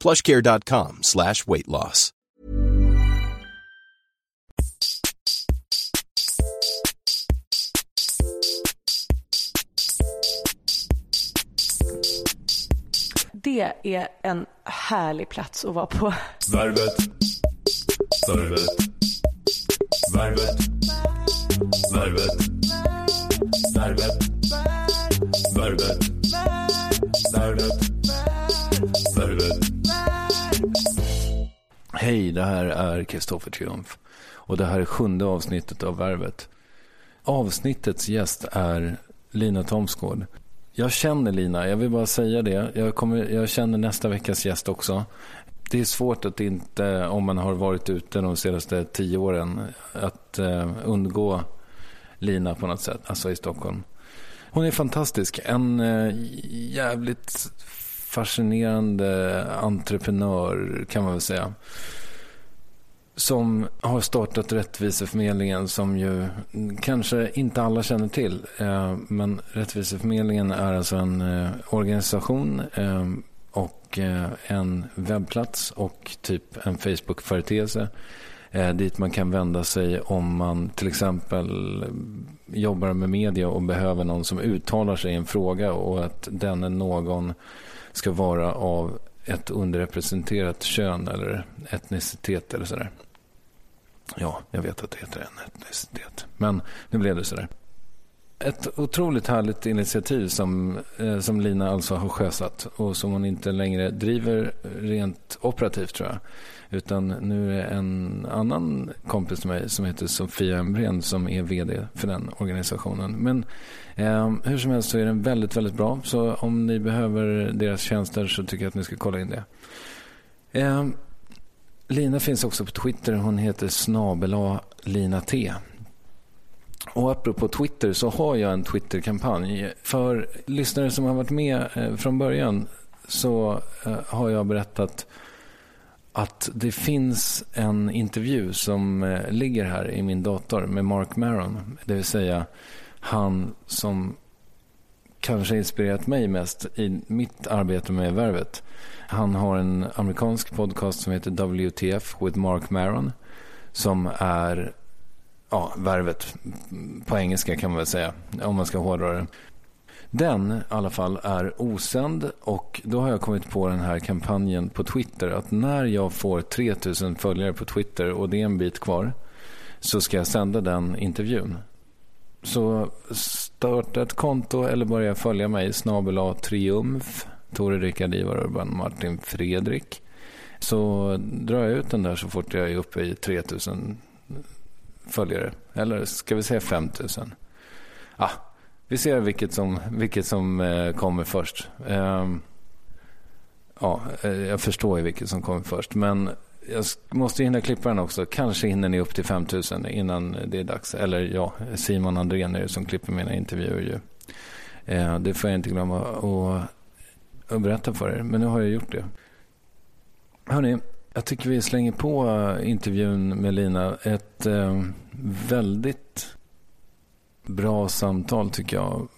plushcare.com slash weight loss. Det är en härlig plats att vara på. Värvet. Värvet. Värvet. Värvet. Värvet. Värvet. Hej, det här är Kristoffer Triumf och det här är sjunde avsnittet av Värvet. Avsnittets gäst är Lina Thomsgård. Jag känner Lina, jag vill bara säga det. Jag, kommer, jag känner nästa veckas gäst också. Det är svårt att inte, om man har varit ute de senaste tio åren, att eh, undgå Lina på något sätt, alltså i Stockholm. Hon är fantastisk. En eh, jävligt fascinerande entreprenör kan man väl säga. Som har startat Rättviseförmedlingen som ju kanske inte alla känner till. Eh, men Rättviseförmedlingen är alltså en eh, organisation eh, och en webbplats och typ en Facebook-företeelse dit man kan vända sig om man till exempel jobbar med media och behöver någon som uttalar sig i en fråga och att den är någon ska vara av ett underrepresenterat kön eller etnicitet eller sådär. Ja, jag vet att det heter en etnicitet. Men nu blev det sådär. Ett otroligt härligt initiativ som, eh, som Lina alltså har sjösatt och som hon inte längre driver rent operativt tror jag. Utan nu är det en annan kompis till mig som heter Sofia Embrén som är vd för den organisationen. Men eh, hur som helst så är den väldigt, väldigt bra. Så om ni behöver deras tjänster så tycker jag att ni ska kolla in det. Eh, Lina finns också på Twitter. Hon heter snabela Lina T. Och apropå Twitter så har jag en Twitter-kampanj. För lyssnare som har varit med eh, från början så eh, har jag berättat att det finns en intervju som eh, ligger här i min dator med Mark Maron. Det vill säga han som kanske inspirerat mig mest i mitt arbete med Värvet. Han har en amerikansk podcast som heter WTF with Mark Maron. Som är ja, Värvet på engelska kan man väl säga. Om man ska hårdra det. Den i alla fall är osänd och då har jag kommit på den här kampanjen på Twitter att när jag får 3000 följare på Twitter och det är en bit kvar så ska jag sända den intervjun. Så starta ett konto eller börja följa mig snabel triumf Tore Rickard Ivar Urban Martin Fredrik så drar jag ut den där så fort jag är uppe i 3000 följare. Eller ska vi säga 5000? Ah, Vi ser vilket som, vilket som eh, kommer först. Ehm, eh, ja, jag förstår ju vilket som kommer först. Men jag måste hinna klippa den också. Kanske hinner ni upp till 5 000 innan det är dags. Eller ja, Simon Andrén är det som klipper mina intervjuer ju. Eh, det får jag inte glömma att, att berätta för er. Men nu har jag gjort det. Hörni, jag tycker vi slänger på eh, intervjun med Lina. Ett eh, väldigt bra samtal tycker jag.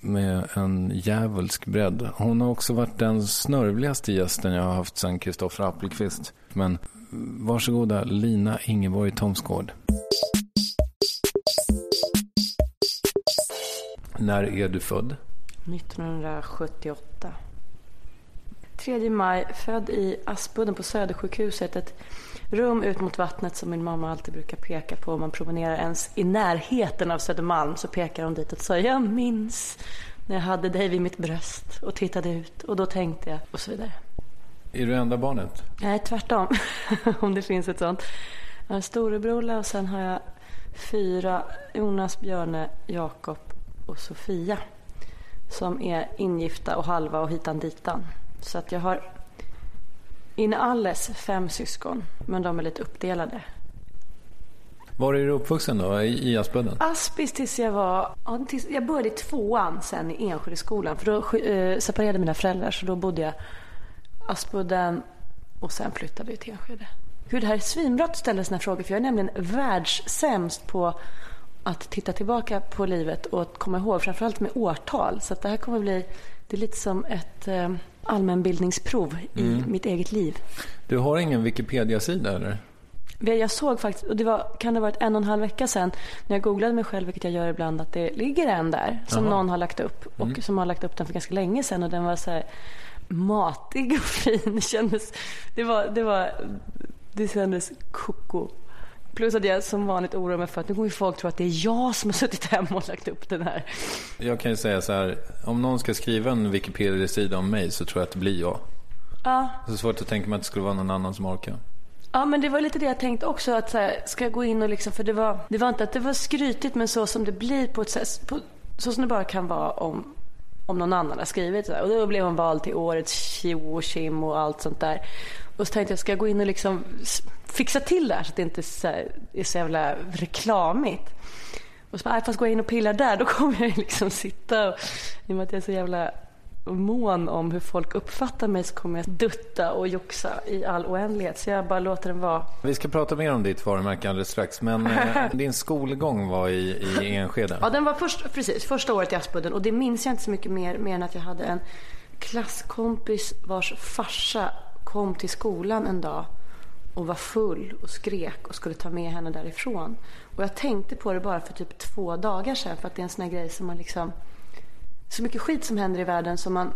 Med en djävulsk bredd. Hon har också varit den snörvligaste gästen jag har haft sedan Kristoffer Appelqvist. Men varsågoda Lina Ingeborg Thomsgård. När är du född? 1978. 3 maj, född i Aspudden på Södersjukhuset. Ett rum ut mot vattnet som min mamma alltid brukar peka på. Om man promenerar ens i närheten av Södermalm så pekar hon dit och säger jag minns när jag hade dig vid mitt bröst och tittade ut och då tänkte jag och så vidare. Är du enda barnet? Nej, tvärtom. Om det finns ett sånt. Jag har storebror och sen har jag fyra, Jonas, Björne, Jakob och Sofia. Som är ingifta och halva och hitan ditan. Så att jag har inalles fem syskon, men de är lite uppdelade. Var är du uppvuxen då? I, Aspudden? Aspis tills jag var... Ja, tills, jag började i tvåan sen i Enskedeskolan. För då eh, separerade mina föräldrar så då bodde jag Aspudden och sen flyttade vi till Enskede. Gud, det här är svinbra att ställa såna frågor för jag är nämligen världssämst på att titta tillbaka på livet och att komma ihåg, framförallt med årtal. Så det här kommer bli, det är lite som ett allmänbildningsprov i mm. mitt eget liv. Du har ingen Wikipedia-sida eller? Jag såg faktiskt, och det var, kan det ha varit en och en halv vecka sedan, när jag googlade mig själv, vilket jag gör ibland, att det ligger en där som Aha. någon har lagt upp. Och mm. som har lagt upp den för ganska länge sedan och den var så här matig och fin. Det kändes, det var, det var, det kändes koko. Plus att jag som vanligt oroar mig för att nu kommer folk tro att det är jag som har suttit hemma och lagt upp den här. Jag kan ju säga så här, om någon ska skriva en Wikipedia-sida om mig så tror jag att det blir jag. Ja. Är svårt att tänka mig att det skulle vara någon annan som orkar. Ja men det var lite det jag tänkte också att så här, ska jag gå in och liksom, för det var, det var inte att det var skrytigt men så som det blir på ett sätt, på, så som det bara kan vara om, om någon annan har skrivit. Så här. Och då blev hon vald till årets tjo och kim och allt sånt där. Och så tänkte jag, ska jag gå in och liksom fixa till det här så att det inte är så jävla reklamigt. Och så bara, fast går jag in och pillar där då kommer jag liksom sitta och i och med att jag är så jävla mån om hur folk uppfattar mig så kommer jag dutta och joxa i all oändlighet. Så jag bara låter den vara. Vi ska prata mer om ditt varumärke alldeles strax. Men eh, din skolgång var i, i Enskede. Ja, den var först, precis, första året i Aspudden. Och det minns jag inte så mycket mer, mer än att jag hade en klasskompis vars farsa kom till skolan en dag och var full och skrek och skulle ta med henne därifrån. Och jag tänkte på det bara för typ två dagar sedan för att det är en sån här grej som man liksom så mycket skit som händer i världen som man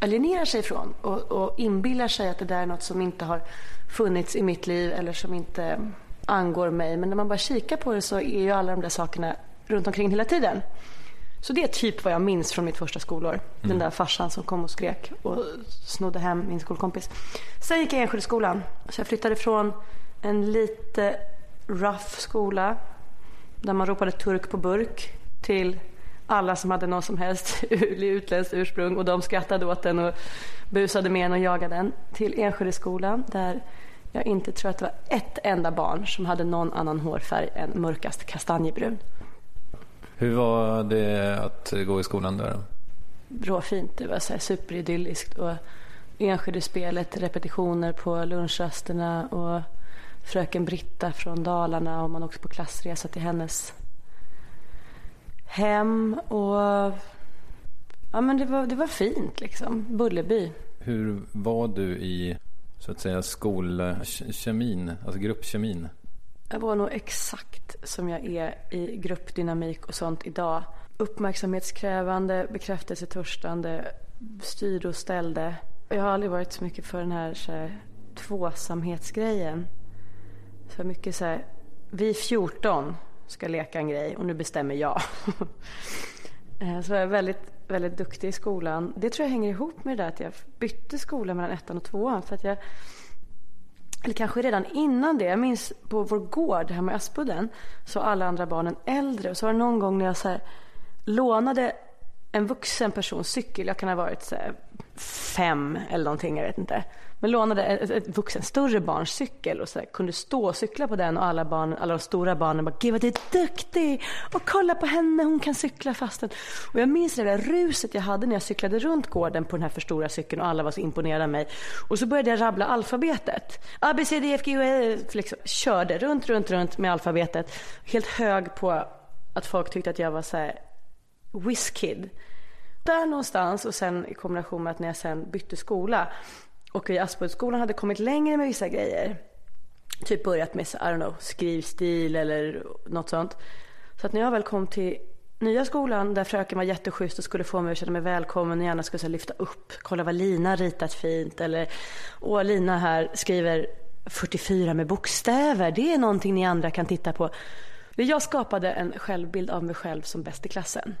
alienerar sig ifrån och, och inbillar sig att det där är något som inte har funnits i mitt liv eller som inte angår mig. Men när man bara kikar på det så är ju alla de där sakerna runt omkring hela tiden. Så det är typ vad jag minns från mitt första skolår. Mm. Den där farsan som kom och skrek och snodde hem min skolkompis. Sen gick jag i Enskildeskolan. Så jag flyttade från en lite rough skola där man ropade turk på burk till alla som hade någon som helst utländskt ursprung och de skrattade åt den och busade med den och jagade den till Enskedeskolan där jag inte tror att det var ett enda barn som hade någon annan hårfärg än mörkast kastanjebrun. Hur var det att gå i skolan där? Råfint. Det var så här superidylliskt. Och Enskedespelet, repetitioner på lunchrasterna och fröken Britta från Dalarna och man också på klassresa till hennes hem. Och ja, men det, var, det var fint liksom. Bullerby. Hur var du i så att säga skolkemin, alltså gruppkemin? Jag var nog exakt som jag är i gruppdynamik och sånt idag. Uppmärksamhetskrävande, bekräftelsetörstande, styrde och ställde. Jag har aldrig varit så mycket för den här, så här tvåsamhetsgrejen. Så mycket så här, vi 14 ska leka en grej och nu bestämmer jag. Eh, så jag är väldigt, väldigt duktig i skolan. Det tror jag hänger ihop med det där att jag bytte skola mellan ettan och tvåan. För att jag eller kanske redan innan det. Jag minns på vår gård hemma i Aspudden så var alla andra barnen äldre. Och så var det någon gång när jag så lånade en vuxen persons cykel. Jag kan ha varit så här, fem eller någonting, jag vet inte. Men lånade ett, ett vuxen, större barns cykel och så här, kunde stå och cykla på den och alla, barn, alla de stora barnen bara “Gud vad du är duktig!” och “Kolla på henne, hon kan cykla fast den. Och jag minns det där ruset jag hade när jag cyklade runt gården på den här för stora cykeln och alla var så imponerade av mig. Och så började jag rabbla alfabetet. A, B, C, D, e, F, G, H, e, liksom, körde runt, runt, runt med alfabetet. Helt hög på att folk tyckte att jag var så här. Där någonstans och sen i kombination med att när jag sen bytte skola och i Aspuddsskolan hade kommit längre med vissa grejer. Typ börjat med, I don't know, skrivstil eller något sånt. Så att när jag väl kom till nya skolan där fröken var jätteschysst och skulle få mig att känna mig välkommen och gärna skulle så lyfta upp, kolla vad Lina ritat fint eller åh Lina här skriver 44 med bokstäver, det är någonting ni andra kan titta på. Jag skapade en självbild av mig själv som bäst i klassen.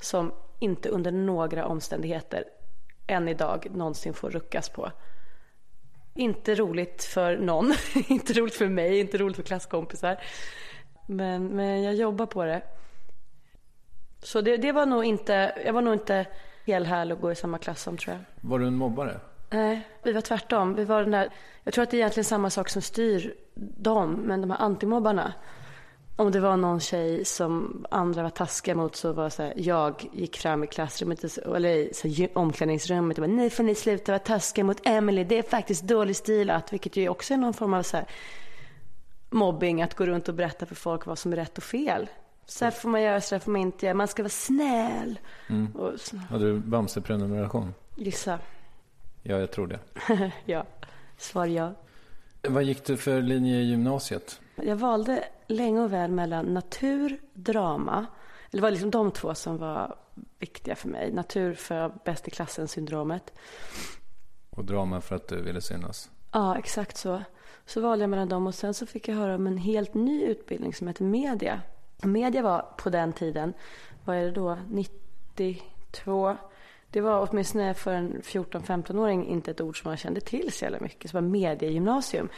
Som inte under några omständigheter än idag någonsin får ruckas på. Inte roligt för någon, inte roligt för mig, inte roligt för klasskompisar. Men, men jag jobbar på det. Så det, det var nog inte, jag var nog inte helt härlig att gå i samma klass som tror jag. Var du en mobbare? Nej, vi var tvärtom. Vi var den där, jag tror att det är egentligen samma sak som styr dem, men de här antimobbarna om det var någon tjej som andra var taskiga mot så var så här, jag gick fram i klassrummet eller i omklädningsrummet och bara, nej får ni sluta vara taskiga mot Emily, det är faktiskt dålig stil att, vilket ju också är någon form av så här, mobbing, att gå runt och berätta för folk vad som är rätt och fel. Så här får man göra, så här får man inte göra, man ska vara snäll. Mm. Och så. Hade du Bamse-prenumeration? Gissa. Ja, jag tror det. ja, svar ja. Vad gick du för linje i gymnasiet? Jag valde länge och väl mellan natur, drama. Det var liksom de två som var viktiga för mig. Natur för bäst i klassen-syndromet. Och drama för att du ville synas? Ja, exakt så. Så valde jag mellan dem och sen så fick jag höra om en helt ny utbildning som heter media. Media var på den tiden, vad är det då, 92? Det var åtminstone för en 14-15-åring inte ett ord som man kände till så jävla mycket. Så var mediegymnasium.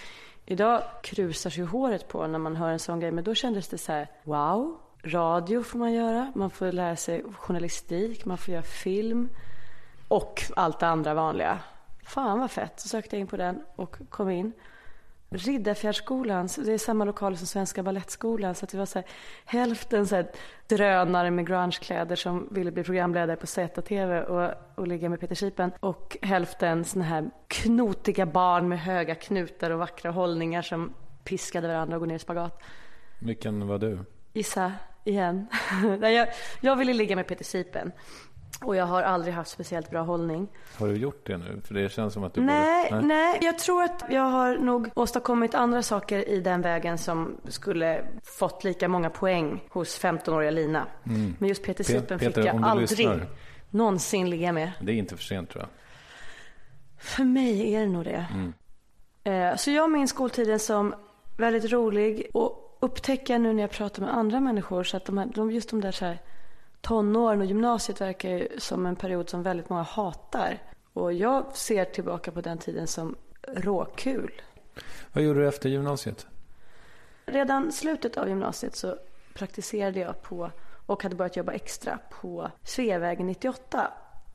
Idag krusar sig håret på när man hör en sån grej. Men då kändes det så här, wow. Radio får man göra. Man får lära sig journalistik. Man får göra film. Och allt det andra vanliga. Fan vad fett. Så sökte jag in på den och kom in. Riddarfjärdsskolan, det är samma lokal som Svenska Balettskolan. Så att det var så här, hälften så här, drönare med grungekläder som ville bli programledare på ZTV och, och ligga med Peter Sipen. Och hälften såna här knotiga barn med höga knutar och vackra hållningar som piskade varandra och går ner i spagat. Vilken var du? Gissa igen. jag, jag ville ligga med Peter Sipen. Och jag har aldrig haft speciellt bra hållning. Har du gjort det nu? För det känns som att du nej, borde... nej, nej. Jag tror att jag har nog åstadkommit andra saker i den vägen som skulle fått lika många poäng hos 15-åriga Lina. Mm. Men just Peter Sipen fick jag aldrig lyssnar. någonsin ligga med. Det är inte för sent tror jag. För mig är det nog det. Mm. Eh, så jag minns skoltiden som väldigt rolig och upptäcker nu när jag pratar med andra människor så att de, här, just de där så här tonåren och gymnasiet verkar ju som en period som väldigt många hatar. Och jag ser tillbaka på den tiden som råkul. Vad gjorde du efter gymnasiet? Redan slutet av gymnasiet så praktiserade jag på och hade börjat jobba extra på Sveavägen 98.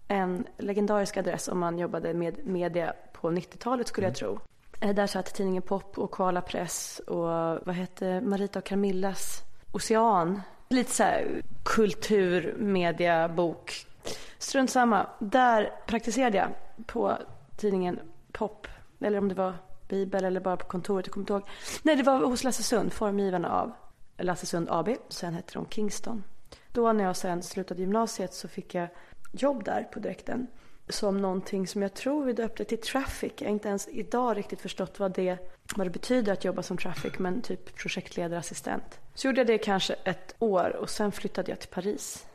En legendarisk adress om man jobbade med media på 90-talet skulle mm. jag tro. Eh, där satt tidningen Pop och Kvala Press och vad hette Marita och Camillas Ocean Lite så här kultur, media, bok. Strunt samma. Där praktiserade jag på tidningen Pop. Eller om det var Bibel eller bara på kontoret, jag kommer inte ihåg. Nej, det var hos Lasse Sund, formgivarna av Lasse Sund AB. Sen hette de Kingston. Då när jag sen slutade gymnasiet så fick jag jobb där på direkten som någonting som jag tror vi döpte till traffic. Jag har inte ens idag riktigt förstått vad det, vad det betyder att jobba som traffic, men typ projektledarassistent. Så gjorde jag det kanske ett år och sen flyttade jag till Paris.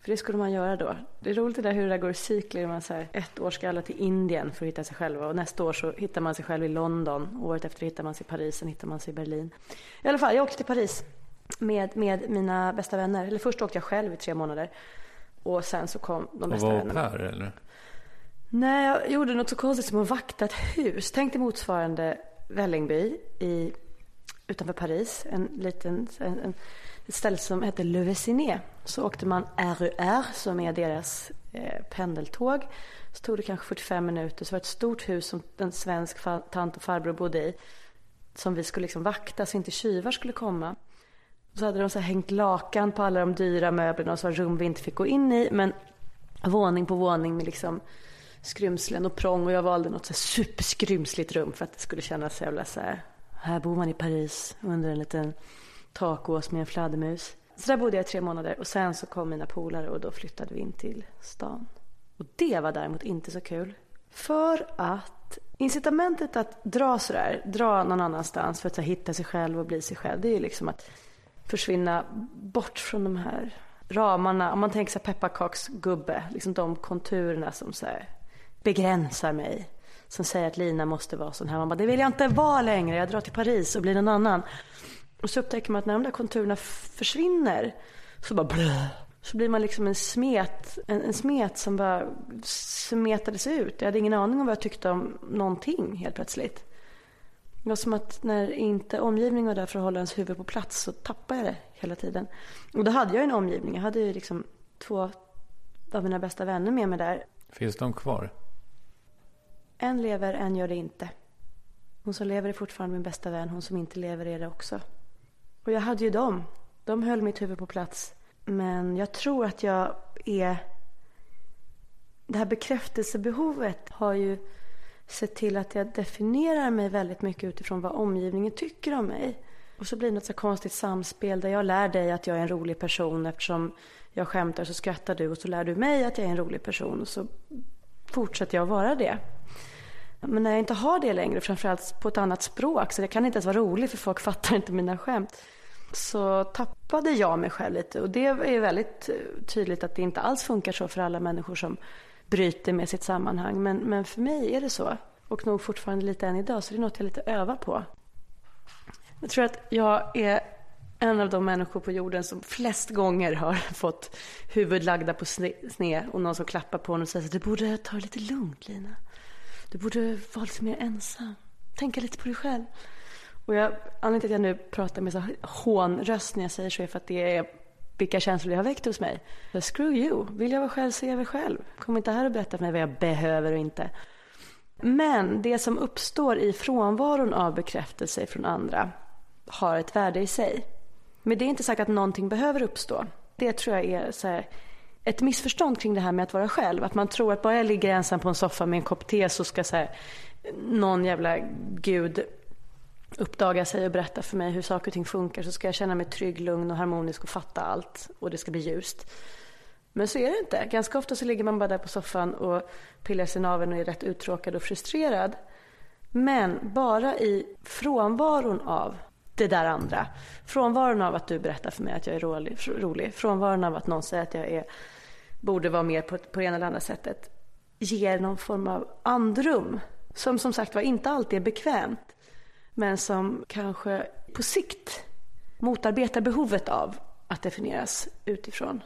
För det skulle man göra då. Det är roligt det där hur det där går i cykler. Man säger ett år ska alla till Indien för att hitta sig själva och nästa år så hittar man sig själv i London. Året efter hittar man sig i Paris, sen hittar man sig i Berlin. I alla fall, jag åkte till Paris med, med mina bästa vänner. Eller först åkte jag själv i tre månader. Och sen så kom de bästa vännerna. Och var au pair eller? Nej, jag gjorde något så konstigt som att vakta ett hus. Tänk dig motsvarande Vällingby i utanför Paris, en liten, en, en, ett ställe som heter Le Vessiné. Så åkte man RER som är deras eh, pendeltåg. Så tog det kanske 45 minuter. Så var det ett stort hus som en svensk tant och farbror bodde i. Som vi skulle liksom vakta så inte tjuvar skulle komma. Så hade de så hängt lakan på alla de dyra möblerna och så var rum vi inte fick gå in i. Men våning på våning med liksom skrymslen och prång. Och jag valde något så superskrymsligt rum för att det skulle kännas så jävla så här. Här bor man i Paris under en liten takås med en fladdermus. Så där bodde jag i tre månader och sen så kom mina polare och då flyttade vi in till stan. Och det var däremot inte så kul. För att incitamentet att dra sådär, dra någon annanstans för att hitta sig själv och bli sig själv, det är ju liksom att försvinna bort från de här ramarna. Om man tänker sig pepparkaksgubbe, liksom de konturerna som så begränsar mig. Som säger att Lina måste vara sån här. Man bara, det vill jag inte vara längre. Jag drar till Paris och blir någon annan. Och så upptäcker man att när de där konturerna försvinner så bara blö, så blir man liksom en smet, en, en smet som bara smetades ut. Jag hade ingen aning om vad jag tyckte om någonting helt plötsligt. Det var som att när inte omgivningen var där för att hålla ens huvud på plats så tappade jag det hela tiden. Och då hade jag en omgivning. Jag hade ju liksom två av mina bästa vänner med mig där. Finns de kvar? En lever, en gör det inte. Hon som lever är fortfarande min bästa vän. Hon som inte lever är det också. Och jag hade ju dem. De höll mitt huvud på plats. Men jag tror att jag är... Det här bekräftelsebehovet har ju sett till att jag definierar mig väldigt mycket utifrån vad omgivningen tycker om mig. Och så blir det något så konstigt samspel där jag lär dig att jag är en rolig person eftersom jag skämtar så skrattar du och så lär du mig att jag är en rolig person och så fortsätter jag vara det. Men när jag inte har det längre, framförallt på ett annat språk, så det kan inte ens vara roligt för folk fattar inte mina skämt. Så tappade jag mig själv lite och det är väldigt tydligt att det inte alls funkar så för alla människor som bryter med sitt sammanhang. Men, men för mig är det så. Och nog fortfarande lite än idag. Så det är något jag lite övar på. Jag tror att jag är en av de människor på jorden som flest gånger har fått huvud lagda på sned och någon som klappar på honom och säger att du borde ta det lite lugnt Lina. Du borde vara lite mer ensam. Tänka lite på dig själv. Och jag, anledningen till att jag nu pratar med så hånröst när jag säger så är för att det är vilka känslor det har väckt hos mig. Så screw you, vill jag vara själv så är jag väl själv. Kom inte här och berätta för mig vad jag behöver och inte. Men det som uppstår i frånvaron av bekräftelse från andra har ett värde i sig. Men det är inte sagt att någonting behöver uppstå. Det tror jag är så här, ett missförstånd kring det här med att vara själv. Att man tror att bara jag ligger ensam på en soffa med en kopp te så ska så här, någon jävla gud uppdaga sig och berätta för mig hur saker och ting funkar så ska jag känna mig trygg, lugn och harmonisk och fatta allt och det ska bli ljust. Men så är det inte. Ganska ofta så ligger man bara där på soffan och pillar sig naveln och är rätt uttråkad och frustrerad. Men bara i frånvaron av det där andra. Frånvaron av att du berättar för mig att jag är rolig, rolig. Frånvaron av att någon säger att jag är, borde vara mer på, på det ena eller andra sättet. Ger någon form av andrum. Som som sagt var inte alltid är bekvämt men som kanske på sikt motarbetar behovet av att definieras utifrån.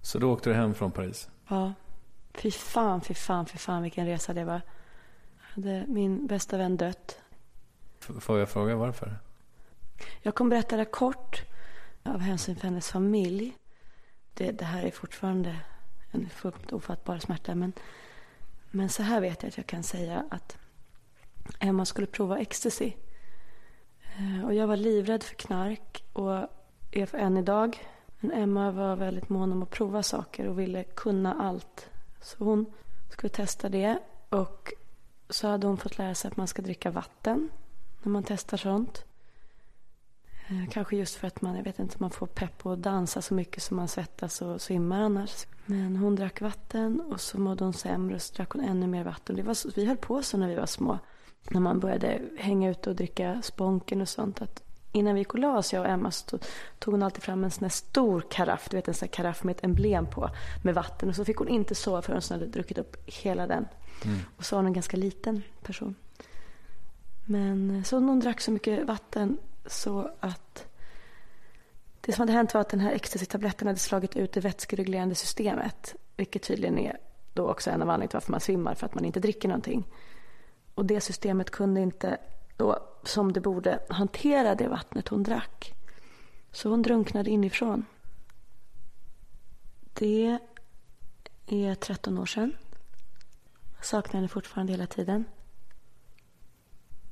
Så då åkte du hem från Paris? Ja. Fy fan, fy fan, fy fan vilken resa det var. Hade min bästa vän dött. Får jag fråga varför? Jag kommer berätta det kort av hänsyn till hennes familj. Det, det här är fortfarande en fullt ofattbar smärta. Men, men så här vet jag att jag kan säga att Eh, Emma skulle prova ecstasy. Eh, och jag var livrädd för knark och är för än idag. Men Emma var väldigt mån om att prova saker och ville kunna allt. Så hon skulle testa det. Och så hade hon fått lära sig att man ska dricka vatten när man testar sånt. Eh, kanske just för att man, jag vet inte, man får pepp och att dansa så mycket som man svettas och svimmar annars. Men hon drack vatten och så mådde hon sämre och så drack hon ännu mer vatten. Det var så, vi höll på så när vi var små när man började hänga ute och dricka sponken och sånt. Att innan vi gick och la oss, jag och Emma, så tog hon alltid fram en sån här stor karaff. Du vet en sån här karaff med ett emblem på. Med vatten. Och så fick hon inte sova förrän hon hade druckit upp hela den. Mm. Och så var hon en ganska liten person. Men så hon drack så mycket vatten så att det som hade hänt var att den här ecstasy-tabletten hade slagit ut det vätskereglerande systemet. Vilket tydligen är då också en av anledningarna till varför man svimmar, för att man inte dricker någonting. Och det systemet kunde inte då, som det borde hantera det vattnet hon drack. Så hon drunknade inifrån. Det är 13 år sedan. Jag saknar henne fortfarande hela tiden.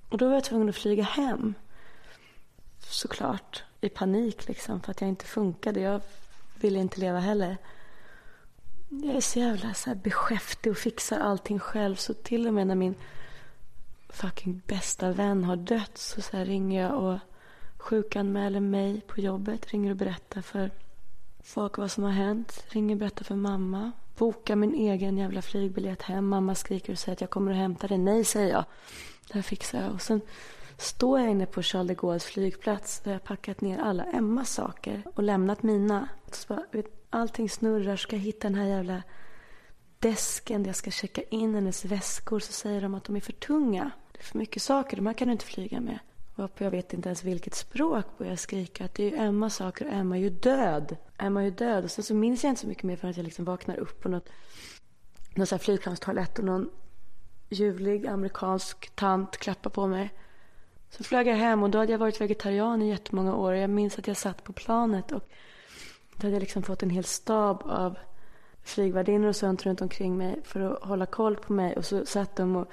Och då var jag tvungen att flyga hem. Såklart. I panik liksom. För att jag inte funkade. Jag ville inte leva heller. Jag är så jävla så här beskäftig och fixar allting själv. Så till och med när min fucking bästa vän har dött så, så ringer jag och sjukanmäler mig på jobbet. Ringer och berättar för folk vad som har hänt. Ringer och berättar för mamma. Bokar min egen jävla flygbiljett hem. Mamma skriker och säger att jag kommer och hämtar dig. Nej, säger jag. Det här fixar jag. Och sen står jag inne på Charles de Gaulles flygplats där jag packat ner alla Emmas saker och lämnat mina. Så bara, vet, allting snurrar. Ska jag hitta den här jävla desken där jag ska checka in hennes väskor så säger de att de är för tunga. För mycket saker. De här kan du inte flyga med. Varpå jag vet inte ens vilket språk börjar skrika att det är Emmas saker och Emma är ju död. Emma är ju död. Och sen så minns jag inte så mycket mer förrän att jag liksom vaknar upp på något, någon så här flygplanstoalett och någon ljuvlig amerikansk tant klappar på mig. Så flög jag hem och då hade jag varit vegetarian i jättemånga år. Jag minns att jag satt på planet och då hade jag liksom fått en hel stab av flygvärdinnor och sånt runt omkring mig för att hålla koll på mig. Och så satt de och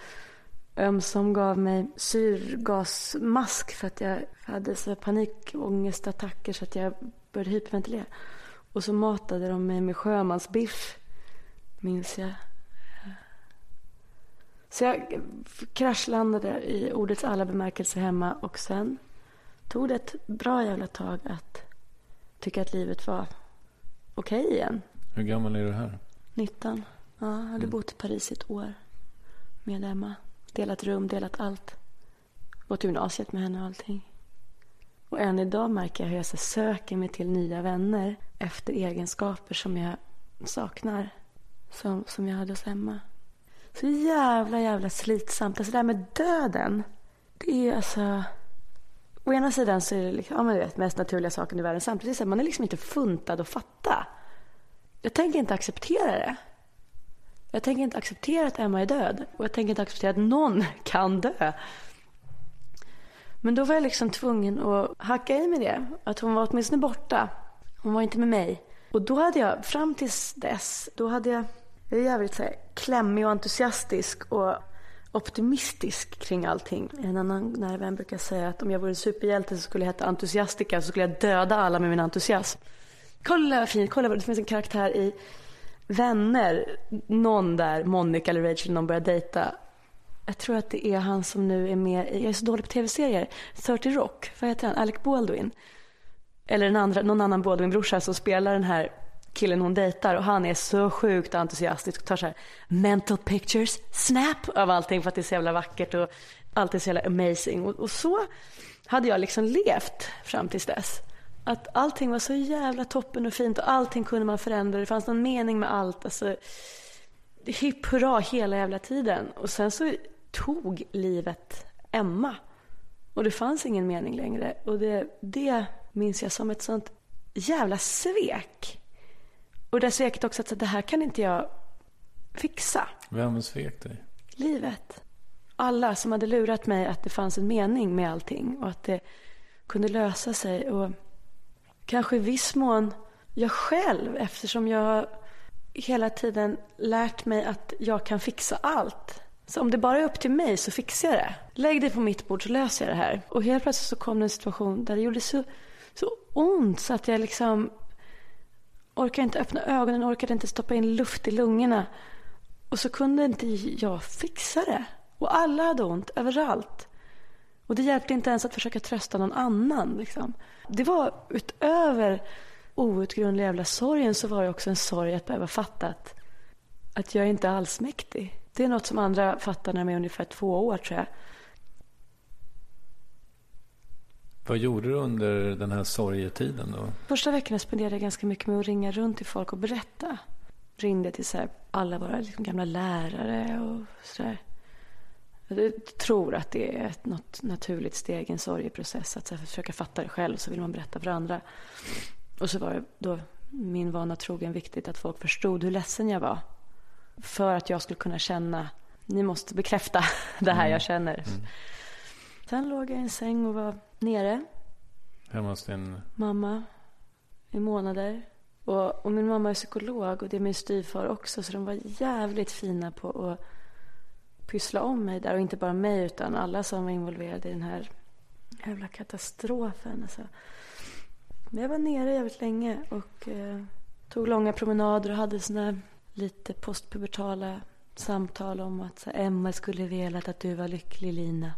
ömsom gav mig syrgasmask för att jag hade så panikångestattacker så att jag började hyperventilera. Och så matade de mig med sjömansbiff, minns jag. Så jag kraschlandade i ordets alla bemärkelser hemma och sen tog det ett bra jävla tag att tycka att livet var okej okay igen. Hur gammal är du här? 19. Ja, jag hade mm. bott i Paris i ett år med Emma. Delat rum, delat allt. Gått gymnasiet med henne och allting. Och än idag märker jag hur jag så söker mig till nya vänner efter egenskaper som jag saknar. Som, som jag hade hos Emma. Så jävla, jävla slitsamt. Alltså det här med döden. Det är alltså... Å ena sidan så är det liksom, ja, men vet, mest naturliga saken i världen. Samtidigt så är man är liksom inte funtad att fatta. Jag tänker inte acceptera det. Jag tänker inte acceptera att Emma är död. Och jag tänker inte acceptera att någon kan dö. Men då var jag liksom tvungen att hacka i med det. Att hon var åtminstone borta. Hon var inte med mig. Och då hade jag, fram tills dess, då hade jag, jag är jävligt så här, klämmig och entusiastisk och optimistisk kring allting. En annan nära vän brukar säga att om jag vore en superhjälte så skulle jag heta entusiastika så skulle jag döda alla med min entusiasm. Kolla vad fint, kolla vad det finns en karaktär i Vänner, någon där, Monica eller Rachel, någon börjar dejta. Jag tror att det är han som nu är med i, jag är så dålig på tv-serier, 30 Rock, vad heter han, Alec Baldwin. Eller en andra, någon annan Baldwin-brorsa som spelar den här killen hon dejtar och han är så sjukt entusiastisk och tar så här mental pictures, snap av allting för att det är så jävla vackert och allt är så jävla amazing. Och, och så hade jag liksom levt fram tills dess. Att allting var så jävla toppen och fint och allting kunde man förändra. Det fanns någon mening med allt. Alltså, hipp hurra hela jävla tiden. Och sen så tog livet Emma. Och det fanns ingen mening längre. Och det, det minns jag som ett sånt jävla svek. Och det sveket också att det här kan inte jag fixa. Vem svek dig? Livet. Alla som hade lurat mig att det fanns en mening med allting och att det kunde lösa sig. Och kanske i viss mån jag själv eftersom jag hela tiden lärt mig att jag kan fixa allt. Så om det bara är upp till mig så fixar jag det. Lägg det på mitt bord så löser jag det här. Och helt plötsligt så kom det en situation där det gjorde så, så ont så att jag liksom orkade inte öppna ögonen, orkade inte stoppa in luft i lungorna. Och så kunde inte jag fixa det. Och alla hade ont överallt. Och det hjälpte inte ens att försöka trösta någon annan. Liksom. Det var utöver outgrundlig jävla sorgen så var det också en sorg att behöva fatta att, att jag inte är allsmäktig. Det är något som andra fattar när de är ungefär två år tror jag. Vad gjorde du under den här sorgetiden då? Första veckorna spenderade jag ganska mycket med att ringa runt till folk och berätta. Ringde till så alla våra liksom gamla lärare och sådär. Jag tror att det är ett något naturligt steg i en sorgeprocess. Att försöka fatta det själv så vill man berätta för andra. Och så var det då min vana trogen viktigt att folk förstod hur ledsen jag var. För att jag skulle kunna känna, ni måste bekräfta det här mm. jag känner. Mm. Sen låg jag i en säng och var nere. Hemma hos din... Mamma i månader. Och, och min mamma är psykolog och det är min styvfar också. Så de var jävligt fina på att pyssla om mig där. Och inte bara mig utan alla som var involverade i den här jävla katastrofen. Alltså. Men jag var nere jävligt länge och eh, tog långa promenader och hade såna lite postpubertala samtal om att så, Emma skulle velat att du var lycklig Lina.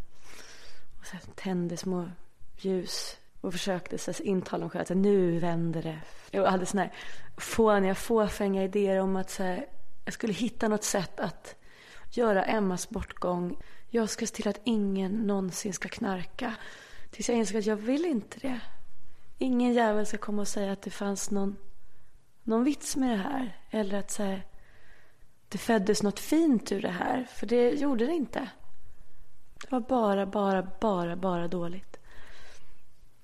Och så tände små ljus och försökte så, intala mig själv att nu vänder det. Jag hade såna här fåniga, fåfänga idéer om att så, jag skulle hitta något sätt att göra Emmas bortgång. Jag ska se till att ingen någonsin ska knarka. Tills jag insåg att jag vill inte det. Ingen jävel ska komma och säga att det fanns någon, någon vits med det här. Eller att så här, det föddes något fint ur det här. För det gjorde det inte. Det var bara, bara, bara, bara dåligt.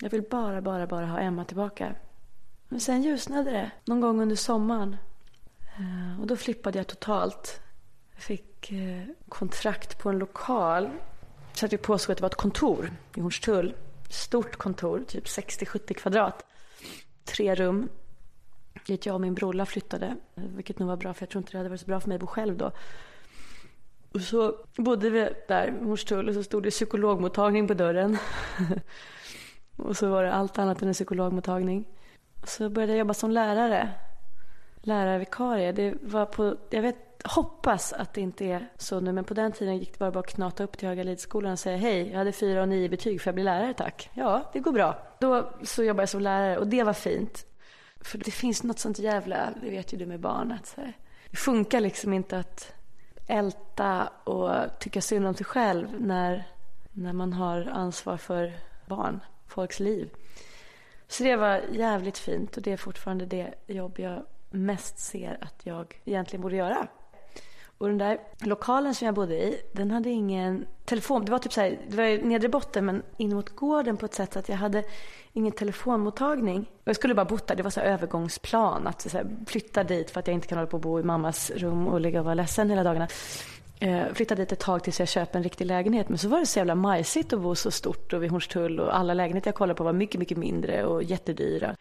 Jag vill bara, bara, bara ha Emma tillbaka. Men sen ljusnade det någon gång under sommaren. Eh, och då flippade jag totalt. Jag fick Eh, kontrakt på en lokal. Så att vi påstod att det var ett kontor i Hornstull. Stort kontor, typ 60-70 kvadrat. Tre rum. Dit jag och min brorla flyttade. Vilket nog var bra för jag tror inte det hade varit så bra för mig att bo själv då. Och så bodde vi där i Hornstull och så stod det psykologmottagning på dörren. och så var det allt annat än en psykologmottagning. Så började jag jobba som lärare. Lärarvikarie. Det var på, jag vet hoppas att det inte är så nu, men på den tiden gick det bara, bara att knata upp till Högalidsskolan och säga hej, jag hade fyra och nio betyg, för jag bli lärare tack? Ja, det går bra. Då så jobbade jag som lärare och det var fint. För det finns något sånt jävla, det vet ju du med barn, att så här, det funkar liksom inte att älta och tycka synd om sig själv när, när man har ansvar för barn, folks liv. Så det var jävligt fint och det är fortfarande det jobb jag mest ser att jag egentligen borde göra. Och den där lokalen som jag bodde i, den hade ingen telefon. Det var typ så här, det var nedre botten men in mot gården på ett sätt så att jag hade ingen telefonmottagning. Jag skulle bara bott där, det var så här övergångsplan. Att så här, flytta dit för att jag inte kan hålla på och bo i mammas rum och ligga och vara ledsen hela dagarna. Eh, flytta dit ett tag tills jag köper en riktig lägenhet. Men så var det så jävla majsigt att bo så stort och vid Hornstull och alla lägenheter jag kollade på var mycket, mycket mindre och jättedyra.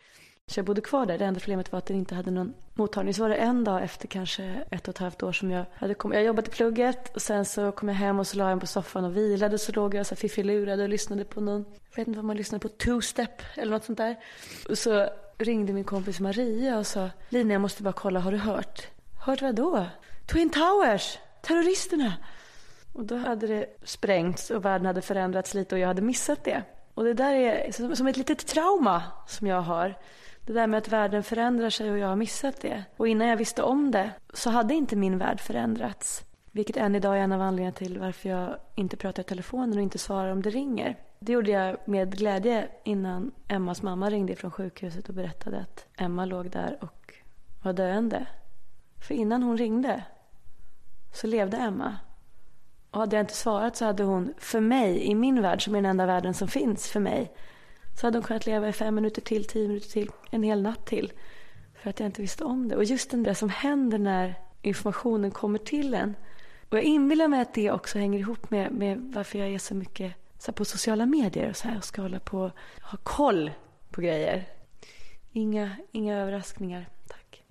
Så jag bodde kvar där. Det enda problemet var att den inte hade någon mottagning. Så var det en dag efter kanske ett och ett halvt år som jag hade kommit. Jag jobbade i plugget och sen så kom jag hem och så la jag mig på soffan och vilade. Så låg jag så fiffilurad och lyssnade på någon, jag vet inte vad man lyssnade på, two-step eller något sånt där. Och så ringde min kompis Maria och sa, Lina jag måste bara kolla, har du hört? Hört vad då? Twin Towers, terroristerna. Och då hade det sprängts och världen hade förändrats lite och jag hade missat det. Och det där är som ett litet trauma som jag har. Det där med att världen förändrar sig och jag har missat det. Och innan jag visste om det så hade inte min värld förändrats. Vilket än idag är en av anledningarna till varför jag inte pratar i telefonen och inte svarar om det ringer. Det gjorde jag med glädje innan Emmas mamma ringde från sjukhuset och berättade att Emma låg där och var döende. För innan hon ringde så levde Emma. Och hade jag inte svarat så hade hon, för mig, i min värld som är den enda världen som finns för mig, så hade hon kunnat leva i fem minuter till, tio minuter till, en hel natt till. För att jag inte visste om det. Och just det där som händer när informationen kommer till en. Och jag inbillar mig att det också hänger ihop med, med varför jag är så mycket så på sociala medier och så här och ska hålla på ha koll på grejer. Inga, inga överraskningar, tack.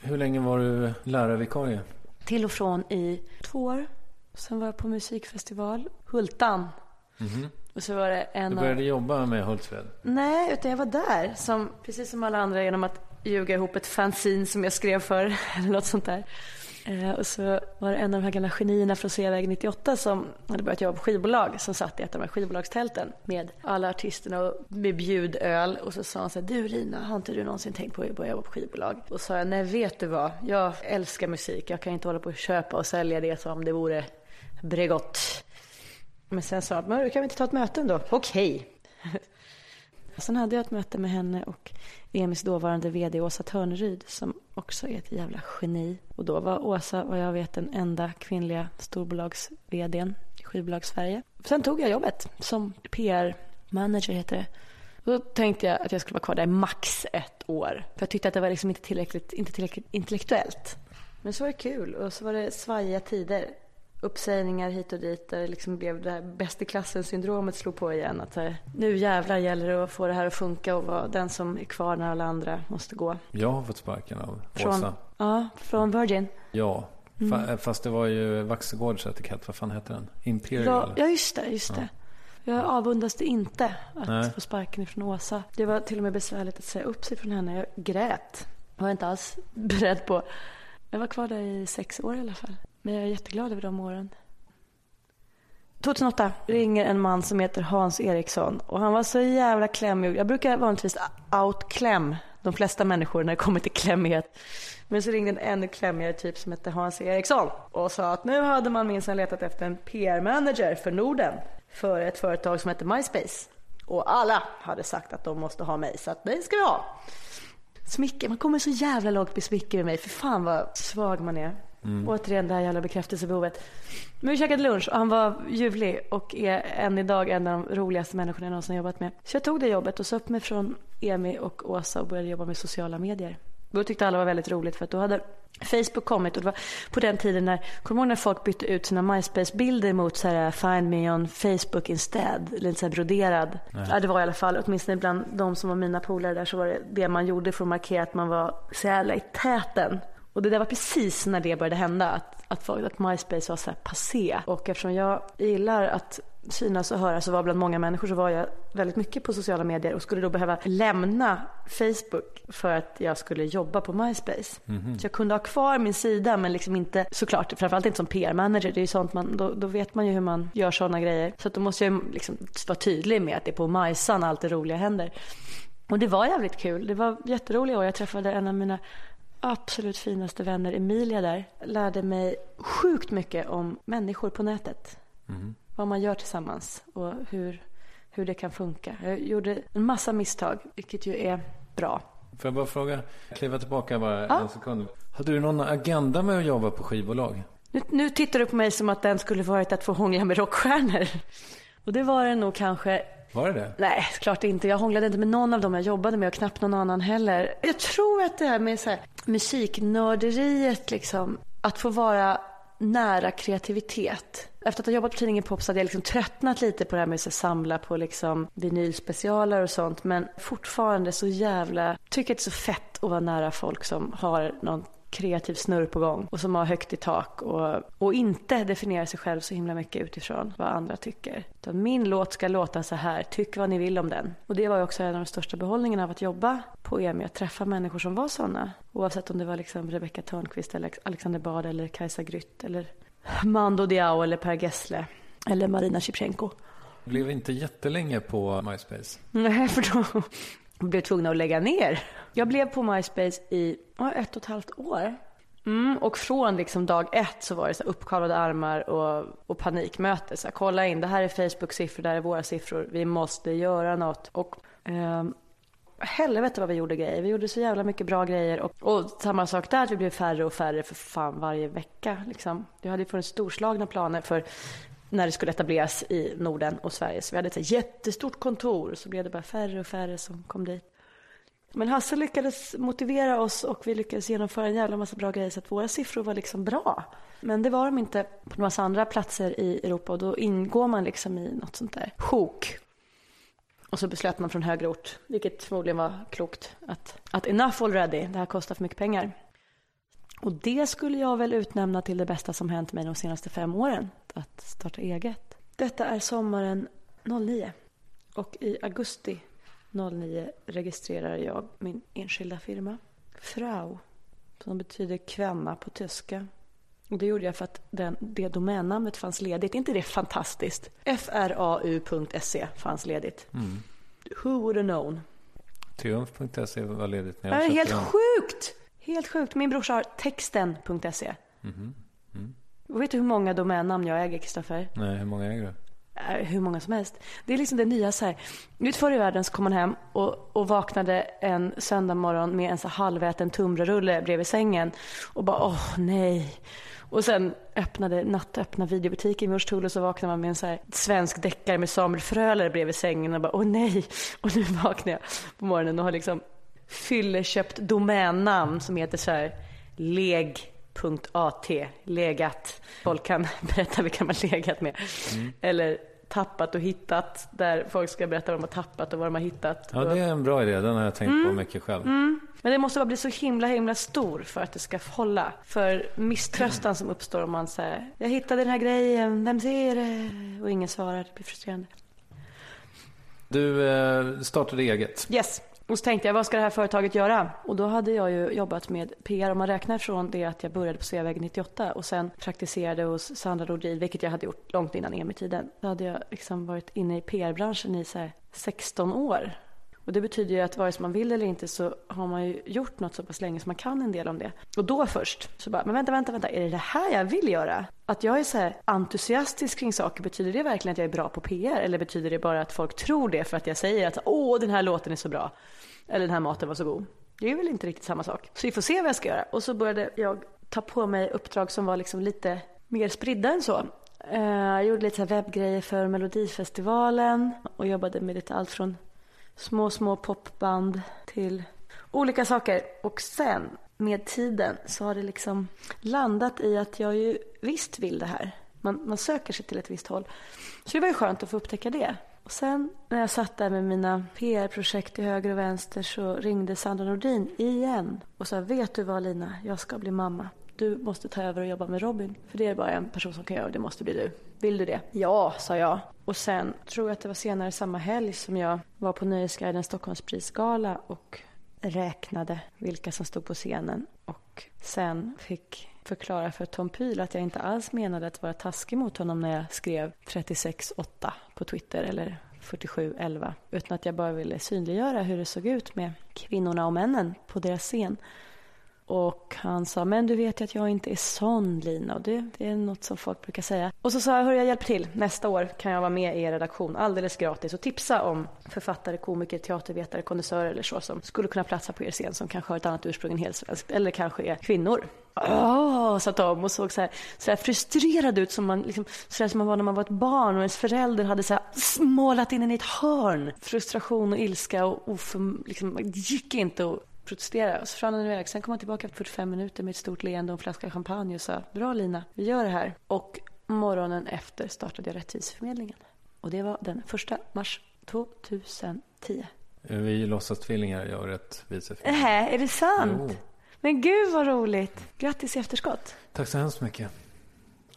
Hur länge var du lärarvikarie? Till och från i två år. Sen var jag på musikfestival, Hultan. Mm-hmm. Och så var det en Du började av... jobba med Hultsfred? Nej, utan jag var där. Som, precis som alla andra genom att ljuga ihop ett fanzine som jag skrev för. Eller något sånt där. Eh, och så var det en av de här gamla genierna från Sveavägen 98 som hade börjat jobba på skivbolag. Som satt i ett av de här skivbolagstälten med alla artisterna och med bjudöl. Och så sa han så här, du Lina, har inte du någonsin tänkt på att börja jobba på skivbolag? Och sa jag, nej vet du vad, jag älskar musik. Jag kan inte hålla på och köpa och sälja det som det vore Bregott. Men sen sa han, men kan vi inte ta ett möte ändå? Okej. Sen hade jag ett möte med henne och EMIs dåvarande vd Åsa Törneryd som också är ett jävla geni. Och då var Åsa, vad jag vet, den enda kvinnliga storbolags vdn i skivbolags-Sverige. Sen tog jag jobbet som PR-manager heter det. Då tänkte jag att jag skulle vara kvar där max ett år. För jag tyckte att det var liksom inte tillräckligt, inte tillräckligt intellektuellt. Men så var det kul och så var det svajiga tider uppsägningar hit och dit. Där det liksom blev det här bäst i klassen-syndromet slog på igen. Att här, nu jävlar gäller det att få det här att funka och vara den som är kvar när alla andra måste gå. Jag har fått sparken av Från, Åsa. ja, från Virgin. Ja, Mm. Fa- fast det var ju Vaxegårds etikett. Vad fan hette den? Imperial? Ja, ja just det, just det. Jag avundas det inte att Nej. få sparken ifrån Åsa. Det var till och med besvärligt att säga upp sig från henne. Jag grät. Jag var inte alls beredd på. Jag var kvar där i sex år i alla fall. Men jag är jätteglad över de åren. 2008 ringer en man som heter Hans Eriksson och han var så jävla klämmig. Jag brukar vanligtvis outkläm de flesta människor när det kommer till klämmighet. Men så ringde en ännu klämmigare typ som hette Hans Eriksson och sa att nu hade man minsann letat efter en PR-manager för Norden för ett företag som heter MySpace. Och alla hade sagt att de måste ha mig så att mig ska vi ha. Smicker, man kommer så jävla lågt med smicker med mig. För fan vad svag man är. Återigen det här jävla bekräftelsebehovet. Men vi käkade lunch och han var ljuvlig och är än idag en av de roligaste människorna jag någonsin jobbat med. Så jag tog det jobbet och sa upp mig från Emi och Åsa och började jobba med sociala medier. Då tyckte alla var väldigt roligt för att då hade Facebook kommit och det var på den tiden när, kommer ihåg när folk bytte ut sina MySpace-bilder mot så här find me on Facebook instead, lite så här broderad. Ja det var i alla fall, åtminstone bland de som var mina polare där så var det det man gjorde för att markera att man var så jävla i täten. Och det där var precis när det började hända, att, att, att MySpace var så här passé. Och eftersom jag gillar att synas och höras och vara bland många människor så var jag väldigt mycket på sociala medier och skulle då behöva lämna Facebook för att jag skulle jobba på MySpace. Så jag kunde ha kvar min sida men liksom inte, såklart, framförallt inte som PR-manager. Det är ju sånt man, då, då vet man ju hur man gör sådana grejer. Så då måste jag liksom vara tydlig med att det är på Majsan allt det roliga händer. Och det var jävligt kul. Det var jätteroliga år. Jag träffade en av mina absolut finaste vänner, Emilia där. Lärde mig sjukt mycket om människor på nätet. Vad man gör tillsammans och hur, hur det kan funka. Jag gjorde en massa misstag, vilket ju är bra. Får jag bara fråga, kliva tillbaka bara Ja. en sekund. Hade du någon agenda med att jobba på skivbolag? Nu, nu tittar du på mig som att den skulle varit att få hångla med rockstjärnor. Och det var det nog kanske var det det? Nej, klart inte. Jag hånglade inte med någon av dem jag jobbade med och knappt någon annan heller. Jag tror att det här med så här, musiknörderiet, liksom, att få vara nära kreativitet. Efter att ha jobbat på tidningen Pop så hade jag liksom tröttnat lite på det här med att samla på liksom vinylspecialer och sånt. Men fortfarande så jävla, tycker att det är så fett att vara nära folk som har något kreativ snurr på gång och som har högt i tak och, och inte definierar sig själv så himla mycket utifrån vad andra tycker. Utan min låt ska låta så här, tyck vad ni vill om den. Och det var ju också en av de största behållningarna av att jobba på EMI, att träffa människor som var sådana. Oavsett om det var liksom Rebecca Törnqvist eller Alexander Bard eller Kajsa Grytt eller Mando Diao eller Per Gessle eller Marina Shevchenko. Blev inte jättelänge på MySpace. Nej, för då blev jag tvungna att lägga ner. Jag blev på MySpace i ett och ett halvt år. Mm, och från liksom dag ett så var det så här uppkavlade armar och, och panikmöte. Så här, kolla in, det här är Facebook-siffror, det här är våra siffror. Vi måste göra något. Och ehm, helvete vad vi gjorde grejer. Vi gjorde så jävla mycket bra grejer. Och, och samma sak där, att vi blev färre och färre för fan varje vecka. Liksom. Det hade ju funnits storslagna planer för när det skulle etableras i Norden och Sverige. Så vi hade ett jättestort kontor. Så blev det bara färre och färre som kom dit. Men Hasse lyckades motivera oss och vi lyckades genomföra en jävla massa bra grejer så att våra siffror var liksom bra. Men det var de inte på en massa andra platser i Europa och då ingår man liksom i något sånt där sjok. Och så beslöt man från högre ort, vilket förmodligen var klokt, att, att enough already, det här kostar för mycket pengar. Och det skulle jag väl utnämna till det bästa som hänt mig de senaste fem åren, att starta eget. Detta är sommaren 09 och i augusti 09 registrerar jag min enskilda firma. Frau, som betyder kvinna på tyska. Och det gjorde jag för att den, det domännamnet fanns ledigt. Är inte det fantastiskt? frau.se fanns ledigt. Who would have known? Triumf.se var ledigt när jag helt köpte den. sjukt! Helt sjukt. Min brorsa har texten.se. Och vet du hur många domännamn jag äger, Kristoffer? Nej, hur många äger du? Eh, hur många som helst. Det är liksom det nya så här. Ut förr i världen så kom man hem och, och vaknade en söndag morgon med en så halväten tunnbrödsrulle bredvid sängen. Och bara, åh nej. Och sen öppnade, nattöppna videobutiken i Mörstull och så vaknade man med en så här svensk deckare med Samuel Fröler bredvid sängen och bara, åh nej. Och nu vaknar jag på morgonen och har liksom fylleköpt domännamn som heter så här leg .at, legat. Folk kan berätta vilka man legat med. Eller tappat och hittat, där folk ska berätta vad de har tappat och vad de har hittat. Ja, det är en bra idé. Den har jag tänkt på mycket själv. Men det måste bara bli så himla himla stor för att det ska hålla. För misströstan som uppstår om man säger jag hittade den här grejen, vem ser det? Och ingen svarar, det blir frustrerande. Du eh, startade eget. Yes. Och så tänkte jag, vad ska det här företaget göra? Och då hade jag ju jobbat med PR. Om man räknar från det att jag började på Sveavägen 98 och sen praktiserade hos Sandra Nordin, vilket jag hade gjort långt innan EMI-tiden. Då hade jag liksom varit inne i PR-branschen i så här 16 år. Och det betyder ju att vare sig man vill eller inte så har man ju gjort något så pass länge så man kan en del om det. Och då först så bara, men vänta, vänta, vänta, är det det här jag vill göra? Att jag är så här entusiastisk kring saker, betyder det verkligen att jag är bra på PR? Eller betyder det bara att folk tror det för att jag säger att åh, den här låten är så bra? Eller den här maten var så god? Det är väl inte riktigt samma sak. Så vi får se vad jag ska göra. Och så började jag ta på mig uppdrag som var liksom lite mer spridda än så. Eh, jag gjorde lite så webbgrejer för Melodifestivalen och jobbade med lite allt från små, små popband till olika saker. Och sen med tiden så har det liksom landat i att jag ju visst vill det här. Man, man söker sig till ett visst håll. Så det var ju skönt att få upptäcka det. Och sen när jag satt där med mina PR-projekt till höger och vänster så ringde Sandra Nordin igen och sa vet du vad Lina, jag ska bli mamma. Du måste ta över och jobba med Robin. För det är bara en person som kan göra och det måste bli du. Vill du det? Ja, sa jag. Och sen tror jag att det var senare samma helg som jag var på Nöjesguidens Stockholmsprisgala och räknade vilka som stod på scenen. Och sen fick förklara för Tom Pyl att jag inte alls menade att vara taskig mot honom när jag skrev 36.8 på Twitter eller 47.11. Utan att jag bara ville synliggöra hur det såg ut med kvinnorna och männen på deras scen. Och han sa, men du vet ju att jag inte är sån Lina och det, det är något som folk brukar säga. Och så sa jag, hörru jag hjälper till. Nästa år kan jag vara med i er redaktion alldeles gratis och tipsa om författare, komiker, teatervetare, kondensörer eller så som skulle kunna platsa på er scen som kanske har ett annat ursprung än helsvenskt eller kanske är kvinnor. Åh, sa Tom och såg så här, så här frustrerad ut som man, liksom, så här som man var när man var ett barn och ens förälder hade så här målat in en i ett hörn. Frustration och ilska och oför, liksom, gick inte att protestera. Och så försvann han iväg. Sen kom han tillbaka efter 45 minuter med ett stort leende och en flaska champagne och sa Bra Lina, vi gör det här. Och morgonen efter startade jag Rättviseförmedlingen. Och det var den 1 mars 2010. Vi är låtsastvillingar, jag och rättvise. Nähä, är det sant? Jo. Men gud vad roligt. Grattis i efterskott. Tack så hemskt mycket.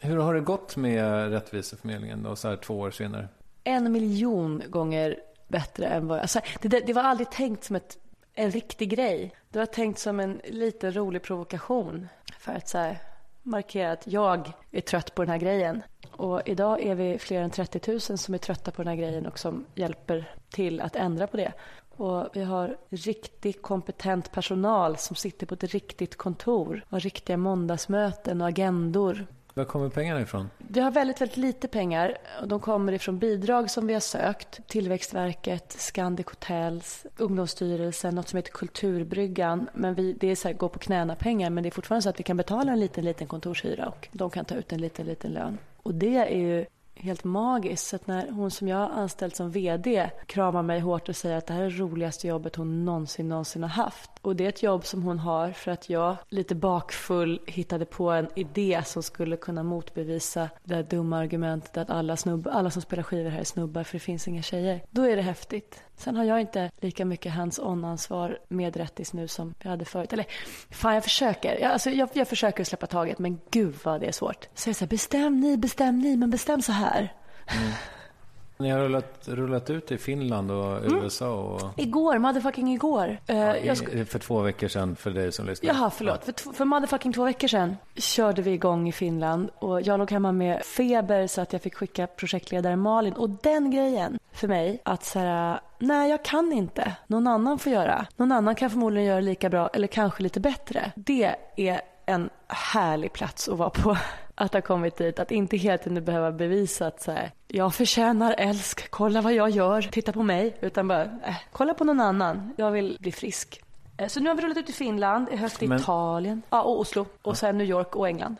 Hur har det gått med Rättviseförmedlingen då, så här två år senare? En miljon gånger bättre än vad jag... Alltså, det, det var aldrig tänkt som ett, en riktig grej. Det var tänkt som en liten rolig provokation. För att så här, markera att jag är trött på den här grejen. Och idag är vi fler än 30 000 som är trötta på den här grejen och som hjälper till att ändra på det. Och vi har riktigt kompetent personal som sitter på ett riktigt kontor. Har riktiga måndagsmöten och agendor. Var kommer pengarna ifrån? Vi har väldigt, väldigt lite pengar. De kommer ifrån bidrag som vi har sökt. Tillväxtverket, Scandic Hotels, Ungdomsstyrelsen, något som heter Kulturbryggan. Men vi, det är så här, gå på knäna pengar men det är fortfarande så att vi kan betala en liten, liten kontorshyra och de kan ta ut en liten, liten lön. Och det är ju helt magiskt. Så att när hon som jag har anställt som VD kramar mig hårt och säger att det här är det roligaste jobbet hon någonsin, någonsin har haft. Och det är ett jobb som hon har för att jag lite bakfull hittade på en idé som skulle kunna motbevisa det här dumma argumentet att alla, snubb, alla som spelar skivor här är snubbar för det finns inga tjejer. Då är det häftigt. Sen har jag inte lika mycket hands-on-ansvar med Rättis nu som jag hade förut. Eller fan, jag försöker. Jag, alltså, jag, jag försöker släppa taget, men gud vad det är svårt. Så så här, bestäm ni, bestäm ni, men bestäm så här. Mm. Ni har rullat, rullat ut i Finland och USA och... Igår, motherfucking igår. Eh, Ja, i, för två veckor sedan för dig som lyssnar. Jaha, förlåt. För, för motherfucking två veckor sedan körde vi igång i Finland och jag låg hemma med feber så att jag fick skicka projektledare Malin. Och den grejen för mig att säga nej jag kan inte. Någon annan får göra. Någon annan kan förmodligen göra lika bra eller kanske lite bättre. Det är en härlig plats att vara på. Att ha kommit dit, att inte hela tiden behöva bevisa att så här, jag förtjänar älsk, kolla vad jag gör, titta på mig. Utan bara, äh, kolla på någon annan, jag vill bli frisk. Eh, Så nu har vi rullat ut i Finland, i höst i Men- Italien, ja, och Oslo och sen New York och England.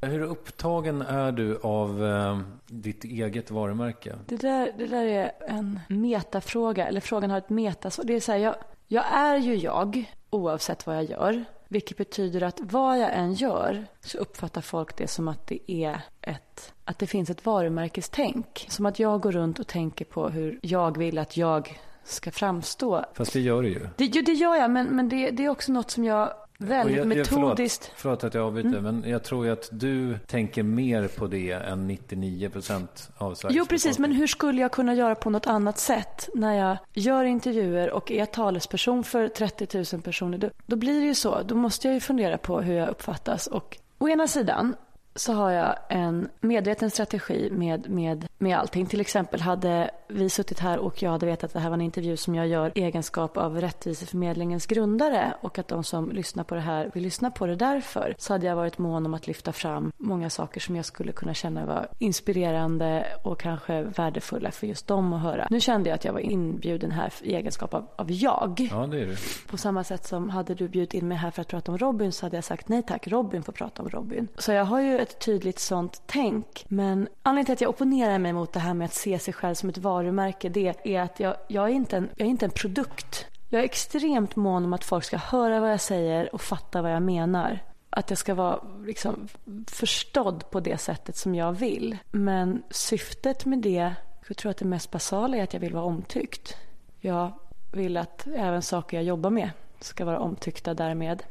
Hur upptagen är du av eh, ditt eget varumärke? Det där, det där är en metafråga, eller frågan har ett metasvar. Det är så här, jag, jag är ju jag oavsett vad jag gör. Vilket betyder att vad jag än gör så uppfattar folk det som att det är ett att det finns ett varumärkestänk. Som att jag går runt och tänker på hur jag vill att jag ska framstå. Fast det gör du ju. Det, jo, det gör jag, men, men det, det är också något som jag väldigt jag- jag- metodiskt... Förlåt, förlåt att jag avbryter, Mm. men jag tror ju att du tänker mer på det än 99 procent av Sveriges Jo, precis. Men befolkning. hur skulle jag kunna göra på något annat sätt när jag gör intervjuer och är talesperson för 30 000 personer? Då, då blir det ju så. Då måste jag ju fundera på hur jag uppfattas. Och å ena sidan så har jag en medveten strategi med, med, med allting. Till exempel hade vi suttit här och jag hade vetat att det här var en intervju som jag gör i egenskap av Rättviseförmedlingens grundare och att de som lyssnar på det här vill lyssna på det därför så hade jag varit mån om att lyfta fram många saker som jag skulle kunna känna var inspirerande och kanske värdefulla för just dem att höra. Nu kände jag att jag var inbjuden här i egenskap av, av jag. Ja, det är du. På samma sätt som hade du bjudit in mig här för att prata om Robin så hade jag sagt nej tack, Robin får prata om Robin. Så jag har ju ett tydligt sånt tänk. Men anledningen till att jag opponerar mig mot det här med att se sig själv som ett varumärke det är att jag, jag, är, inte en, jag är inte en produkt. Jag är extremt mån om att folk ska höra vad jag säger och fatta vad jag menar. Att jag ska vara liksom förstådd på det sättet som jag vill. Men syftet med det, jag tror att det mest basala är att jag vill vara omtyckt. Jag vill att även saker jag jobbar med ska vara omtyckta därmed.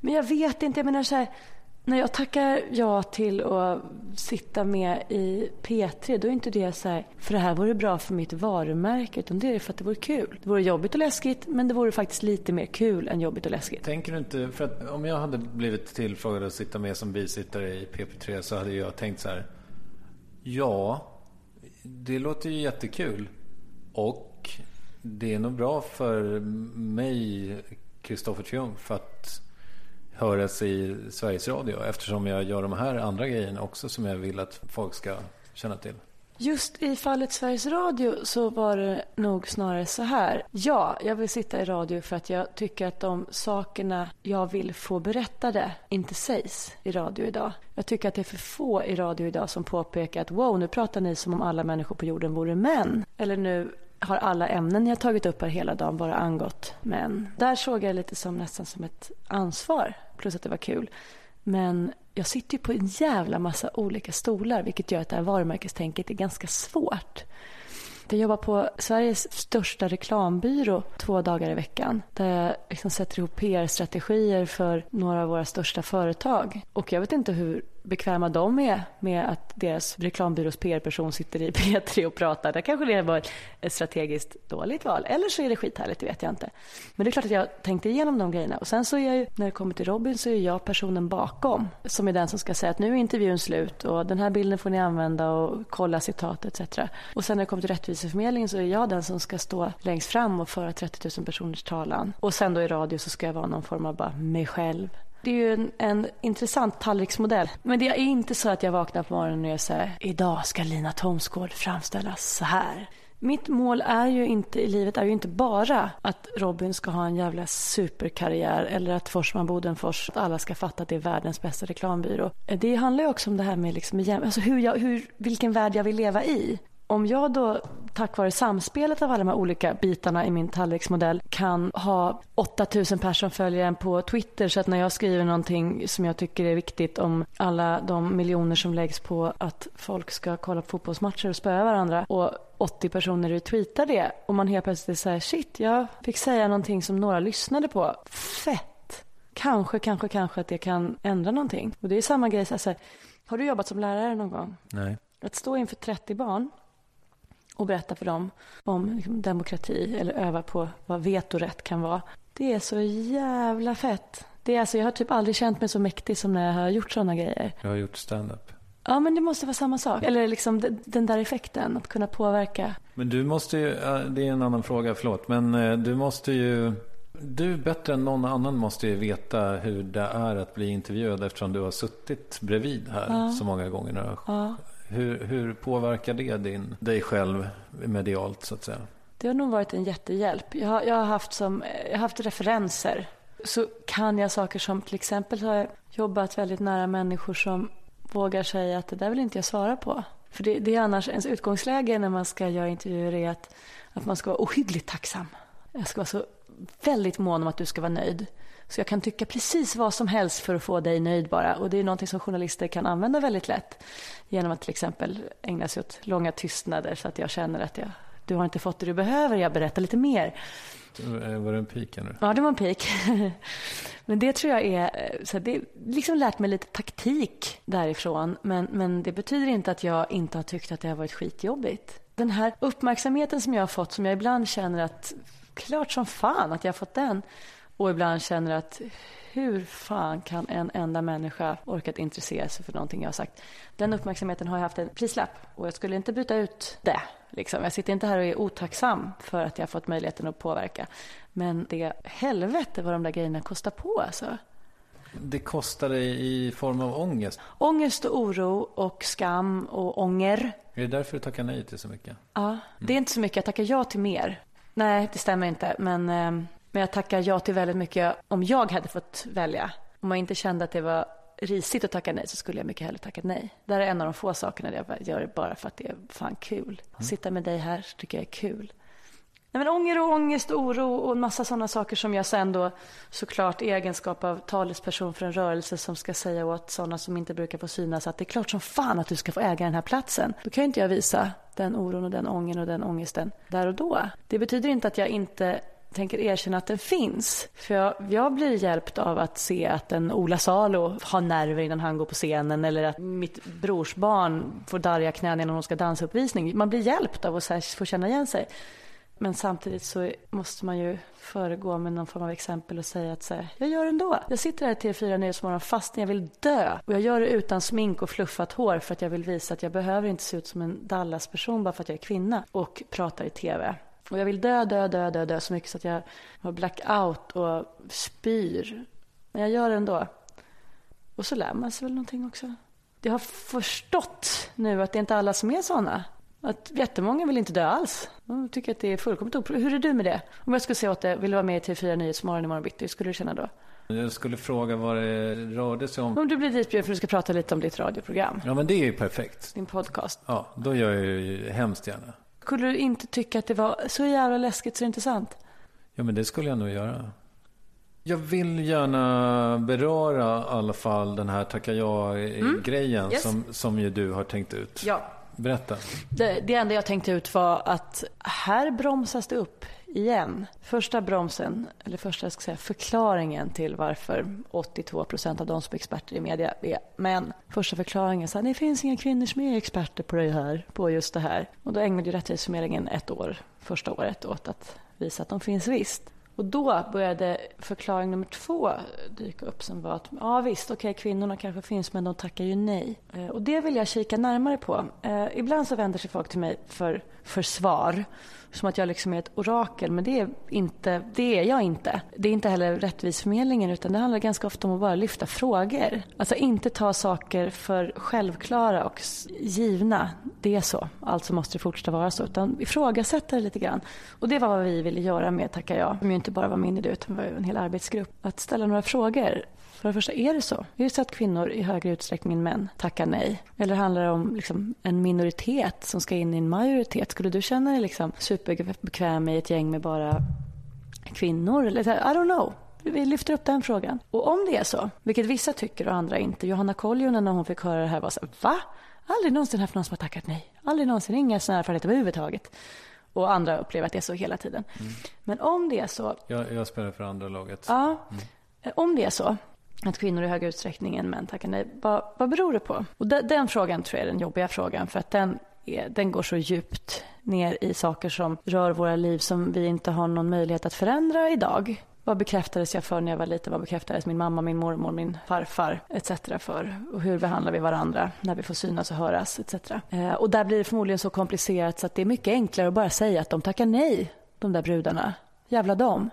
Men jag vet inte, jag menar så här, när jag tackar ja till att sitta med i P3 då är inte det så här, för det här vore bra för mitt varumärke utan det är för att det vore kul. Det vore jobbigt och läskigt men det vore faktiskt lite mer kul än jobbigt och läskigt. Tänker du inte, för att om jag hade blivit tillfrågad att sitta med som bisittare i PP3 så hade jag tänkt så här. Ja, det låter ju jättekul. Och det är nog bra för mig, Kristoffer Triumf, att höras i Sveriges Radio. Eftersom jag gör de här andra grejerna också som jag vill att folk ska känna till. Just i fallet Sveriges Radio så var det nog snarare så här. Ja, jag vill sitta i radio för att jag tycker att de sakerna jag vill få berättade inte sägs i radio idag. Jag tycker att det är för få i radio idag som påpekar att wow, nu pratar ni som om alla människor på jorden vore män. Eller nu har alla ämnen jag tagit upp här hela dagen bara angått män. Där såg jag lite som nästan som ett ansvar, plus att det var kul. Men jag sitter ju på en jävla massa olika stolar vilket gör att det här varumärkestänket är ganska svårt. Jag jobbar på Sveriges största reklambyrå två dagar i veckan. Där jag liksom sätter ihop PR-strategier för några av våra största företag. Och jag vet inte hur bekväma de är med att deras reklambyrås PR-person sitter i P3 och pratar. Det kanske det var ett strategiskt dåligt val. Eller så är det skithärligt, det vet jag inte. Men det är klart att jag tänkte igenom de grejerna. Och sen så är jag ju, när det kommer till Robin så är jag personen bakom. Som är den som ska säga att nu är intervjun slut och den här bilden får ni använda och kolla citat etc. Och sen när det kommer till Rättviseförmedlingen så är jag den som ska stå längst fram och föra 30 000 personers talan. Och sen då i radio så ska jag vara någon form av bara mig själv. Det är ju en, en intressant tallriksmodell. Men det är inte så att jag vaknar på morgonen och säger idag ska Lina Thomsgård framställas så här. Mitt mål är ju inte i livet är ju inte bara att Robin ska ha en jävla superkarriär eller att Forsman Bodenfors, att alla ska fatta att det är världens bästa reklambyrå. Det handlar ju också om det här med liksom, alltså hur jag, hur, vilken värld jag vill leva i. Om jag då tack vare samspelet av alla de här olika bitarna i min tallriksmodell kan ha 8000 personer följer en på Twitter så att när jag skriver någonting som jag tycker är viktigt om alla de miljoner som läggs på att folk ska kolla på fotbollsmatcher och spöa varandra och 80 personer retweetar det och man helt plötsligt säger shit jag fick säga någonting som några lyssnade på. Fett! Kanske, kanske, kanske att det kan ändra någonting. Och det är samma grej, så här, har du jobbat som lärare någon gång? Nej. Att stå inför 30 barn och berätta för dem om liksom, demokrati eller öva på vad vetorätt kan vara. Det är så jävla fett. Det är alltså, jag har typ aldrig känt mig så mäktig som när jag har gjort sådana grejer. Jag har gjort stand-up. Ja, men det måste vara samma sak. Eller liksom den- där effekten, att kunna påverka. Men du måste ju, ja, det är en annan fråga, förlåt. Men eh, du måste ju, du bättre än någon annan måste ju veta hur det är att bli intervjuad eftersom du har suttit bredvid här så många gånger nu. Ja. Hur, hur påverkar det din, dig själv medialt så att säga? Det har nog varit en jättehjälp. Jag har, jag har, haft, som, jag har haft referenser. Så kan jag saker som till exempel så har jag jobbat väldigt nära människor som vågar säga att det där vill inte jag svara på. För det, det är annars ens utgångsläge när man ska göra intervjuer är att, att man ska vara ohyggligt tacksam. Jag ska vara så väldigt mån om att du ska vara nöjd. Så jag kan tycka precis vad som helst för att få dig nöjd bara. Och det är någonting som journalister kan använda väldigt lätt. Genom att till exempel ägna sig åt långa tystnader så att jag känner att jag, du har inte fått det du behöver, jag berättar lite mer. Var det en pik nu? Ja, det var en pik. men det tror jag är, eh, så det liksom lärt mig lite taktik därifrån. Men, men det betyder inte att jag inte har tyckt att det har varit skitjobbigt. Den här uppmärksamheten som jag har fått, som jag ibland känner att klart som fan att jag har fått den. Och ibland känner att hur fan kan en enda människa orkat intressera sig för någonting jag har sagt? Den uppmärksamheten har jag haft en prislapp och jag skulle inte byta ut det. Liksom. Jag sitter inte här och är otacksam för att jag har fått möjligheten att påverka. Men det helvete vad de där grejerna kostar på alltså. Det kostar dig i form av ångest? Ångest och oro och skam och ånger. Är det därför du tackar nej till så mycket? Ja, det är inte så mycket. Jag tackar ja till mer. Nej, det stämmer inte. Men, eh, men jag tackar ja till väldigt mycket om jag hade fått välja. Om jag inte kände att det var risigt att tacka nej så skulle jag mycket hellre tacka nej. Det här är en av de få sakerna där jag gör det bara för att det är fan kul. Att sitta med dig här tycker jag är kul. Nej, men ånger och ångest och oro och en massa sådana saker som jag sen då såklart i egenskap av talesperson för en rörelse som ska säga åt sådana som inte brukar få synas att det är klart som fan att du ska få äga den här platsen. Då kan ju inte jag visa den oron och den ången och den ångesten där och då. Det betyder inte att jag inte tänker erkänna att den finns. För jag, jag, blir hjälpt av att se att en Ola Salo har nerver innan han går på scenen eller att mitt brorsbarn får darriga knän innan hon ska dansuppvisning. Man blir hjälpt av att få känna igen sig. Men samtidigt så måste man ju föregå med någon form av exempel och säga att så här, jag gör det ändå. Jag sitter här till fyra Nyhetsmorgon fastän jag vill dö. Och jag gör det utan smink och fluffat hår för att jag vill visa att jag behöver inte se ut som en Dallas-person bara för att jag är kvinna och pratar i tv. Och jag vill dö, dö, dö, dö, dö så mycket så att jag har blackout och spyr. Men jag gör det ändå. Och så lär man sig väl någonting också. Jag har förstått nu att det är inte alla som är sådana. Att jättemånga vill inte dö alls. De tycker att det är fullkomligt oproblem. Hur är du med det? Om jag skulle säga åt dig, vill du vara med i TV4 Nyhetsmorgon imorgon bitti? Hur skulle du känna då? Jag skulle fråga vad det rörde sig om. Om du blir ditbjuden för att du ska prata lite om ditt radioprogram. Ja, men det är ju perfekt. Din podcast. Ja, då gör jag ju hemskt gärna. Skulle du inte tycka att det var så jävla läskigt så intressant? Ja, men det skulle jag nog göra. Jag vill gärna beröra i alla fall den här tacka ja-grejen mm. yes. som, som ju du har tänkt ut. Ja. Berätta. Det, det enda jag tänkte ut var att här bromsas det upp igen. Första bromsen, eller första ska säga, förklaringen till varför 82 procent av de som är experter i media är män. Första förklaringen är att det finns inga kvinnor som är experter på det här, på just det här. Och då ägnade ju Rättighetsförmedlingen ett år, första året, åt att visa att de finns visst. Och då började förklaring nummer två dyka upp som var att ja visst, okej okay, kvinnorna kanske finns men de tackar ju nej. Eh, och det vill jag kika närmare på. Eh, ibland så vänder sig folk till mig för, för svar. Som att jag liksom är ett orakel, men det är, inte, det är jag inte. Det är inte heller Rättvisförmedlingen utan det handlar ganska ofta om att bara lyfta frågor. Alltså inte ta saker för självklara och givna. Det är så, alltså måste det fortsätta vara så. Utan ifrågasätta det lite grann. Och det var vad vi ville göra med Tacka ja. Som ju inte bara var min idé utan var en hel arbetsgrupp. Att ställa några frågor. För det första, är det så? Är det så att kvinnor i högre utsträckning än män tackar nej? Eller handlar det om liksom en minoritet som ska in i en majoritet? Skulle du känna dig liksom superbekväm i ett gäng med bara kvinnor? Eller, I don't know. Vi lyfter upp den frågan. Och om det är så, vilket vissa tycker och andra inte. Johanna Koljonen när hon fick höra det här var så va? Aldrig någonsin haft någon som har tackat nej. Aldrig någonsin, inga sådana erfarenheter överhuvudtaget. Och andra upplever att det är så hela tiden. Mm. Men om det är så. Jag, jag spelar för andra laget. Ja. Mm. Om det är så att kvinnor i högre utsträckning än män tackar nej. Vad, vad beror det på? Och de, den frågan tror jag är den jobbiga frågan för att den, är, den går så djupt ner i saker som rör våra liv som vi inte har någon möjlighet att förändra idag. Vad bekräftades jag för när jag var liten? Vad bekräftades min mamma, min mormor, min farfar etc. för? Och hur behandlar vi varandra när vi får synas och höras etc. Eh, och där blir det förmodligen så komplicerat så att det är mycket enklare att bara säga att de tackar nej, de där brudarna. Jävla dem.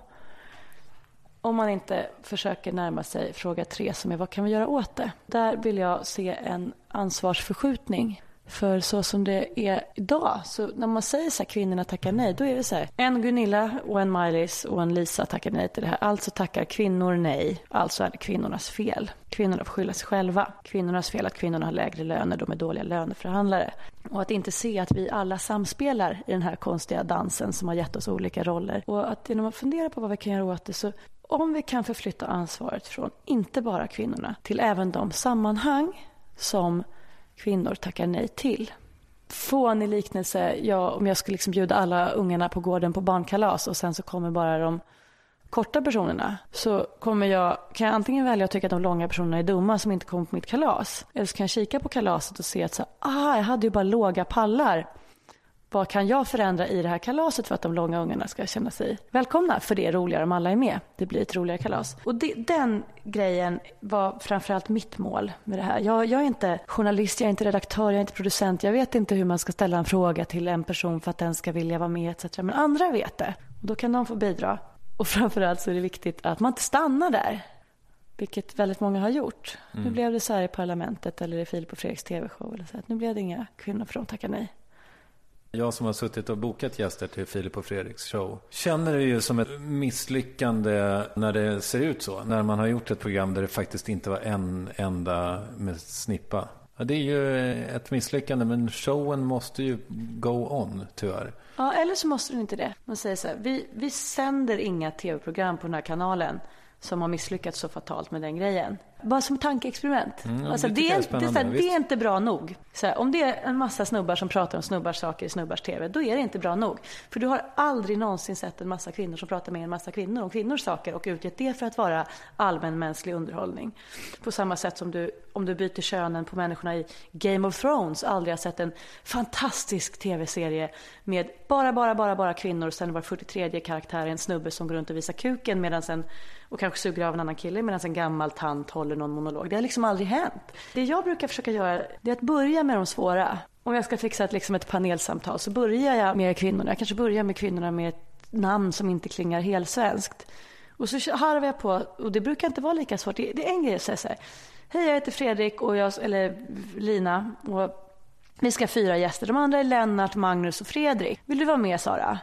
Om man inte försöker närma sig fråga tre som är vad kan vi göra åt det? Där vill jag se en ansvarsförskjutning. För så som det är idag, så när man säger så här kvinnorna tackar nej, då är det så här. En Gunilla och en Maj-Lis och en Lisa tackar nej till det här. Alltså tackar kvinnor nej, alltså är det kvinnornas fel. Kvinnorna får skylla sig själva. Kvinnornas fel att kvinnorna har lägre löner, de är dåliga löneförhandlare. Och att inte se att vi alla samspelar i den här konstiga dansen som har gett oss olika roller. Och att genom att fundera på vad vi kan göra åt det så om vi kan förflytta ansvaret från inte bara kvinnorna till även de sammanhang som kvinnor tackar nej till. Fånig liknelse, ja, om jag skulle liksom bjuda alla ungarna på gården på barnkalas och sen så kommer bara de korta personerna så kommer jag, kan jag antingen välja att tycka att de långa personerna är dumma som inte kommer på mitt kalas. Eller så kan jag kika på kalaset och se att så, ah, jag hade ju bara låga pallar. Vad kan jag förändra i det här kalaset för att de långa ungarna ska känna sig välkomna? För det är roligare om alla är med. Det blir ett roligare kalas. Och det, den grejen var framförallt mitt mål med det här. Jag, jag, är inte journalist, jag är inte redaktör, jag är inte producent. Jag vet inte hur man ska ställa en fråga till en person för att den ska vilja vara med etc. Men andra vet det. Och då kan de få bidra. Och framförallt så är det viktigt att man inte stannar där. Vilket väldigt många har gjort. Mm. Nu blev det så här i Parlamentet eller i Filip och Fredriks TV-show. Eller så här. Nu blev det inga kvinnor för de tackar nej. Jag som har suttit och bokat gäster till Filip och Fredriks show känner det ju som ett misslyckande när det ser ut så. När man har gjort ett program där det faktiskt inte var en enda med snippa. Ja, det är ju ett misslyckande men showen måste ju go on tyvärr. Ja, eller så måste den inte det. Man säger så här, vi, vi sänder inga tv-program på den här kanalen som har misslyckats så fatalt med den grejen. Bara som tankeexperiment. Mm, alltså, det, är, det, är, här, det, är, inte bra nog. Här, om det är en massa snubbar som pratar om snubbars saker i snubbars TV, då är det inte bra nog. För du har aldrig någonsin sett en massa kvinnor som pratar med en massa kvinnor om kvinnors saker och utgett det för att vara allmänmänsklig underhållning. På samma sätt som du, om du byter könen på människorna i Game of Thrones, aldrig har sett en fantastisk TV-serie med bara, bara, bara, bara kvinnor och sen var 43 karaktär en snubbe som går runt och visar kuken medan en, och kanske suger av en annan kille medan en gammal tant håller någon monolog. Det har liksom aldrig hänt. Det jag brukar försöka göra det är att börja med de svåra. Om jag ska fixa ett, liksom ett panelsamtal så börjar jag med kvinnorna. Jag kanske börjar med kvinnorna med ett namn som inte klingar helsvenskt. Och så harvar jag på, och det brukar inte vara lika svårt. Det är en grej att säga så här. Hej, jag heter Fredrik och jag, eller Lina. Och vi ska ha fyra gäster. De andra är Lennart, Magnus och Fredrik. Vill du vara med Sara?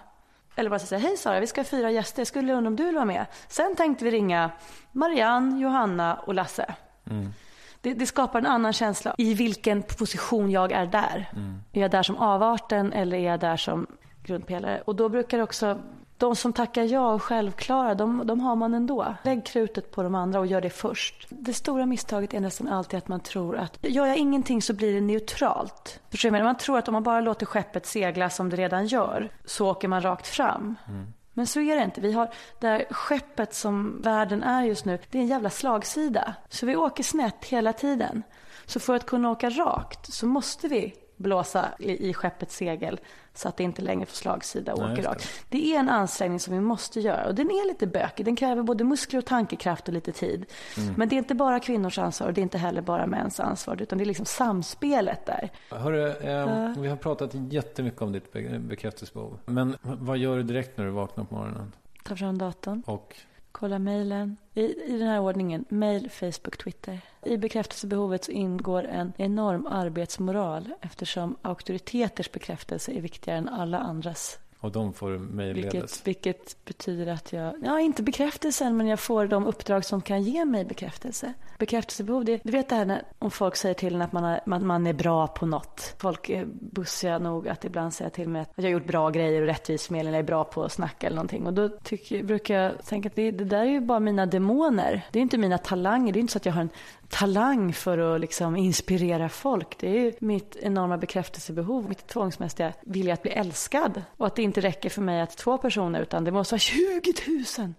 Eller bara säga, hej Sara, vi ska fyra gäster. Skulle undra om du vill vara med? Sen tänkte vi ringa Marianne, Johanna och Lasse. Mm. Det, det, skapar en annan känsla i vilken position jag är där. Mm. Är jag där som avarten eller är jag där som grundpelare? Och då brukar det också de som tackar ja och självklara, de, de har man ändå. Lägg krutet på de andra och gör det först. Det stora misstaget är nästan alltid att man tror att gör jag ingenting så blir det neutralt. Förstår du? Man tror att om man bara låter skeppet segla som det redan gör så åker man rakt fram. Mm. Men så är det inte. Vi har det här skeppet som världen är just nu, det är en jävla slagsida. Så vi åker snett hela tiden. Så för att kunna åka rakt så måste vi blåsa i, i skeppets segel så att det inte längre får slagsida och Nej, åker rakt. Det är en ansträngning som vi måste göra och den är lite bökig. Den kräver både muskler och tankekraft och lite tid. Mm. Men det är inte bara kvinnors ansvar och det är inte heller bara mäns ansvar utan det är liksom samspelet där. Hörru, eh, vi har pratat jättemycket om ditt bekräftelsebehov. Men vad gör du direkt när du vaknar på morgonen? Ta fram datorn. Och? Kolla mejlen. I, I den här ordningen. Mejl, Facebook, Twitter. I bekräftelsebehovet så ingår en enorm arbetsmoral eftersom auktoriteters bekräftelse är viktigare än alla andras och de får mejlledes? Vilket, vilket betyder att jag, ja inte bekräftelsen, men jag får de uppdrag som kan ge mig bekräftelse. Bekräftelsebehov, det, du vet det här när, om folk säger till en att man, har, man, man är bra på något. Folk är bussiga nog att ibland säga till mig att jag har gjort bra grejer och rättvisförmedling är bra på att snacka eller någonting. Och då tycker, brukar jag tänka att det, det där är ju bara mina demoner. Det är inte mina talanger. Det är inte så att jag har en talang för att liksom inspirera folk. Det är mitt enorma bekräftelsebehov, mitt tvångsmässiga vilja att bli älskad. Och att det inte räcker för mig att två personer, utan det måste vara 20 000.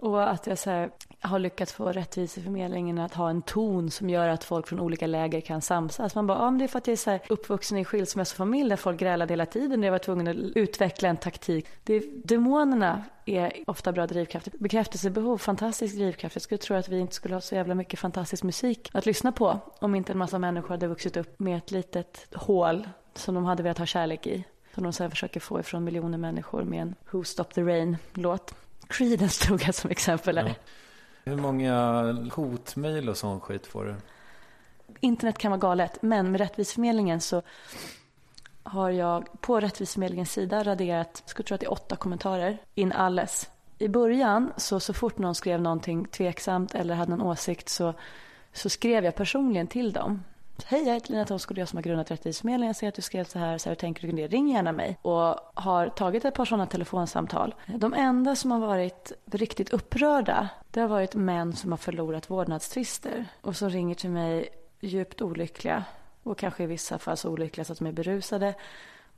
Och att jag så här, har lyckats få rättviseförmedlingen att ha en ton som gör att folk från olika läger kan samsas. Man bara, ja men det är för att jag är så här uppvuxen i en skilsmässofamilj där folk grälade hela tiden. och jag var tvungen att utveckla en taktik. Det, demonerna är ofta bra drivkrafter. Bekräftelsebehov, fantastisk drivkraft. Jag skulle tro att vi inte skulle ha så jävla mycket fantastisk musik att lyssna på om inte en massa människor hade vuxit upp med ett litet hål som de hade velat ha kärlek i. Som de sen försöker få ifrån miljoner människor med en Who Stop the Rain-låt. Creedence tog jag som exempel här. Ja. Hur många hotmejl och sån skit får du? Internet kan vara galet, men med Rättviseförmedlingen så har jag på Rättviseförmedlingens sida raderat, skulle tro att det är åtta kommentarer, in alles. I början, så, så fort någon skrev någonting tveksamt eller hade en åsikt så, så skrev jag personligen till dem. Hej, jag heter Lina Thomsgård, jag som har grundat Rättviseförmedlingen. Jag ser att du skrev så här, så här hur tänker du kring det? Ring gärna mig. Och har tagit ett par sådana telefonsamtal. De enda som har varit riktigt upprörda, det har varit män som har förlorat vårdnadstvister. Och som ringer till mig djupt olyckliga och kanske i vissa fall så olyckliga så att de är berusade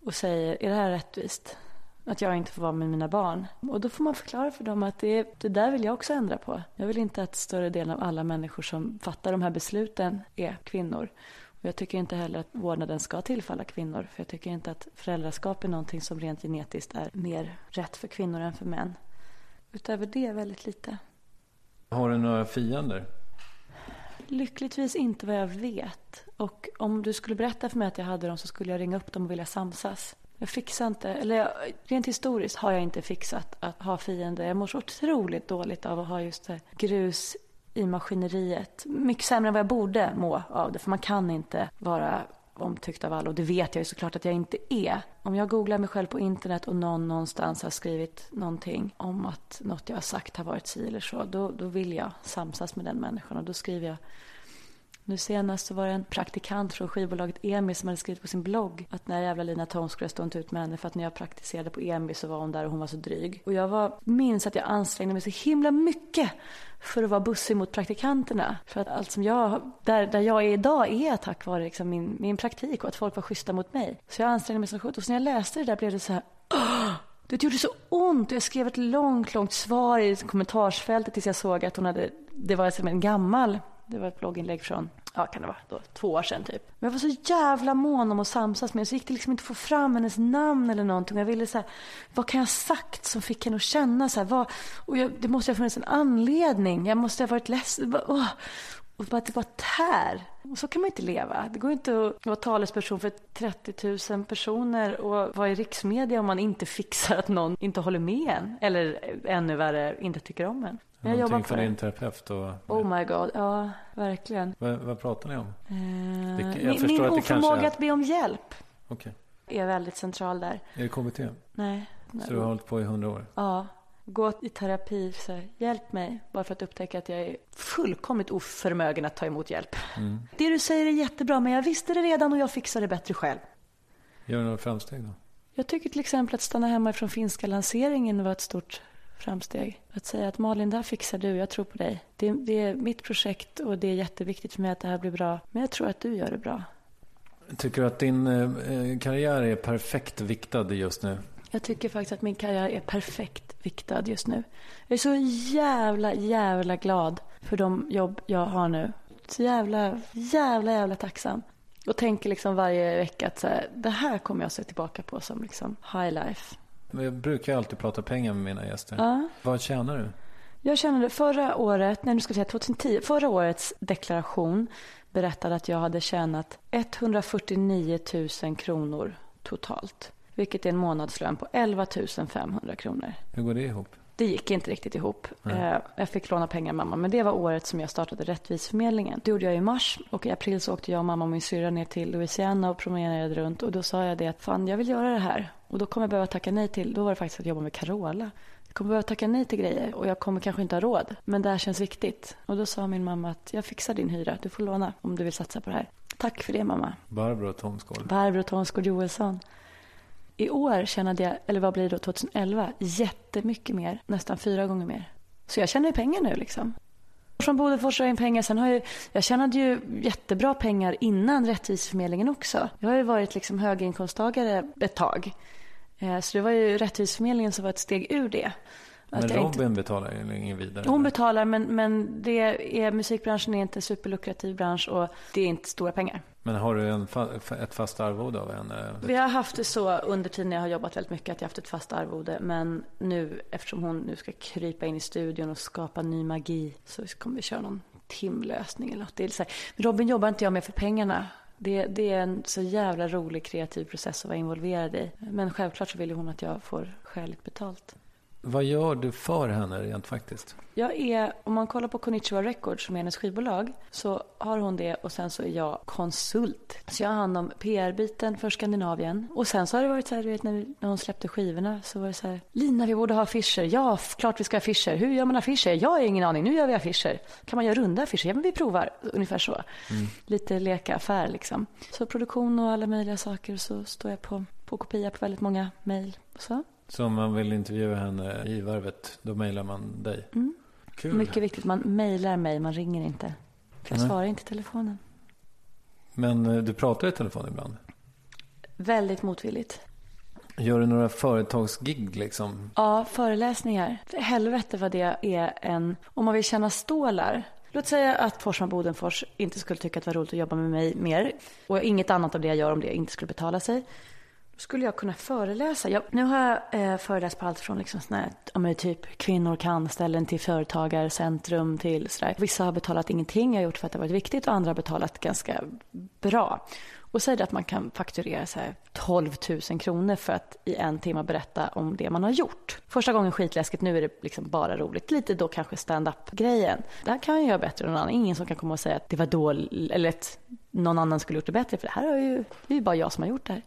och säger, är det här rättvist? Att jag inte får vara med mina barn. Och då får man förklara för dem att det, det där vill jag också ändra på. Jag vill inte att större delen av alla människor som fattar de här besluten är kvinnor. Och jag tycker inte heller att vårdnaden ska tillfalla kvinnor. För jag tycker inte att föräldraskap är någonting som rent genetiskt är mer rätt för kvinnor än för män. Utöver det väldigt lite. Har du några fiender? Lyckligtvis inte vad jag vet. Och om du skulle berätta för mig att jag hade dem så skulle jag ringa upp dem och vilja samsas. Jag fixar inte, eller jag, rent historiskt har jag inte fixat att ha fiender. Jag mår så otroligt dåligt av att ha just det, grus i maskineriet. Mycket sämre än vad jag borde må av det. För man kan inte vara omtyckt av alla och det vet jag ju såklart att jag inte är. Om jag googlar mig själv på internet och någon någonstans har skrivit någonting om att något jag har sagt har varit si eller så, då, då vill jag samsas med den människan och då skriver jag nu senast så var det en praktikant från skivbolaget EMI som hade skrivit på sin blogg att när jävla Lina Thom skulle jag stå inte ut med henne för att när jag praktiserade på EMI så var hon där och hon var så dryg. Och jag var, minns att jag ansträngde mig så himla mycket för att vara bussig mot praktikanterna. För att allt som jag, där, där jag är idag är tack vare liksom min, min praktik och att folk var schyssta mot mig. Så jag ansträngde mig så sjukt. Och så när jag läste det där blev det så här Åh! Det gjorde så ont. Jag skrev ett långt, långt svar i kommentarsfältet tills jag såg att hon hade, det var som en gammal det var ett blogginlägg från, ja kan det vara, då, två år sedan typ. Men jag var så jävla mån om att samsas med henne så gick det liksom inte att få fram hennes namn eller någonting. Jag ville så här, vad kan jag ha sagt som fick henne att känna så här, vad, och jag, det måste ha funnits en anledning. Jag måste ha varit ledsen. Åh. Och bara att det bara tär. Och så kan man inte leva. Det går inte att vara talesperson för 30 000 personer och vara i riksmedia om man inte fixar att någon inte håller med en. Eller ännu värre, inte tycker om en. Jag jobbar för din terapeut? Och... Oh my god, ja verkligen. Vad, vad pratar ni om? Eh, det, min min att oförmåga kanske... att be om hjälp. Okay. Är väldigt central där. Är det KBT? Nej. Så du har hållit på i hundra år? Ja. Gå i terapi, så här, hjälp mig. Bara för att upptäcka att jag är fullkomligt oförmögen att ta emot hjälp. Mm. Det du säger är jättebra, men jag visste det redan och jag fixar det bättre själv. Gör du några framsteg då? Jag tycker till exempel att stanna hemma från finska lanseringen var ett stort framsteg. Att säga att Malin, det här fixar du, jag tror på dig. Det, det, är mitt projekt och det är jätteviktigt för mig att det här blir bra. Men jag tror att du gör det bra. Tycker du att din eh, karriär är perfekt viktad just nu? Jag tycker faktiskt att min karriär är perfekt viktad just nu. Jag är så jävla, jävla glad för de jobb jag har nu. Så jävla, jävla, jävla tacksam. Och tänker liksom varje vecka att så här, det här kommer jag se tillbaka på som liksom high life. Jag brukar alltid prata pengar med mina gäster. Ja. Vad tjänar du? Jag tjänade förra året, nej nu ska jag säga 2010, förra årets deklaration berättade att jag hade tjänat 149 000 kronor totalt. Vilket är en månadslön på 11 500 kronor. Hur går det ihop? Det gick inte riktigt ihop. Nej. Jag fick låna pengar mamma. Men det var året som jag startade Rättviseförmedlingen. Det gjorde jag i mars. Och i april så åkte jag och mamma och min syrra ner till Louisiana och promenerade runt. Och då sa jag det att fan jag vill göra det här. Och då kommer jag behöva tacka nej till, då var det faktiskt att jobba med Carola. Jag kommer behöva tacka nej till grejer och jag kommer kanske inte ha råd. Men det här känns viktigt. Och då sa min mamma att jag fixar din hyra. Du får låna om du vill satsa på det här. Tack för det mamma. Barbro Thomsgård. Barbro Thomsgård Joelsson. I år tjänade jag, eller vad blir det då, 2011, jättemycket mer. Nästan fyra gånger mer. Så jag tjänar ju pengar nu liksom. Från Bodefors har jag in pengar. Sen har jag, jag tjänade ju jättebra pengar innan Rättviseförmedlingen också. Jag har ju varit liksom höginkomsttagare ett tag. Eh, så det var ju Rättviseförmedlingen som var ett steg ur det. Men Robin inte... betalar ju ingen vidare. Hon betalar men, men det är, musikbranschen är inte en superlukrativ bransch och det är inte stora pengar. Men har du en, ett fast arvode av henne? Vi har haft det så under tiden jag har jobbat väldigt mycket att jag har haft ett fast arvode. Men nu eftersom hon nu ska krypa in i studion och skapa ny magi så kommer vi köra någon timlösning eller något. Det är så här. Robin jobbar inte jag med för pengarna. Det, det, är en så jävla rolig kreativ process att vara involverad i. Men självklart så vill hon att jag får skäligt betalt. Vad gör du för henne rent faktiskt? Jag är, om man kollar på Konnichiwa Records som är hennes skivbolag så har hon det och sen så är jag konsult. Så jag har hand om PR-biten för Skandinavien. Och sen så har det varit så här, du vet när, när hon släppte skivorna så var det så här, Lina vi borde ha affischer. Ja, klart vi ska ha affischer. Hur gör man affischer? Jag har ingen aning, nu gör vi affischer. Kan man göra runda affischer? Ja men vi provar, ungefär så. Mm. Lite leka affär liksom. Så produktion och alla möjliga saker så står jag på, på kopia på väldigt många mejl. Så. Så om man vill intervjua henne i Värvet, då mejlar man dig? Mm. Kul. Mycket viktigt, man mejlar mig, man ringer inte. För jag Nej. svarar inte i telefonen. Men eh, du pratar i telefon ibland? Väldigt motvilligt. Gör du några företagsgig liksom? Ja, föreläsningar. Helvete vad det är en... Om man vill tjäna stålar. Låt säga att Forsman Bodenfors inte skulle tycka att det var roligt att jobba med mig mer. Och inget annat av det jag gör om det inte skulle betala sig skulle jag kunna föreläsa? Jag, nu har jag eh, föreläst på allt från liksom såna här, typ kvinnor kan-ställen till företagarcentrum till sådär. Vissa har betalat ingenting, jag har gjort för att det har varit viktigt och andra har betalat ganska bra. Och säger att man kan fakturera så här 12 000 kronor för att i en timme berätta om det man har gjort. Första gången skitläskigt, nu är det liksom bara roligt. Lite då kanske stand-up-grejen. Det här kan jag göra bättre än någon annan. Ingen som kan komma och säga att det var dåligt eller att någon annan skulle gjort det bättre. För det här är ju, det är ju bara jag som har gjort det här.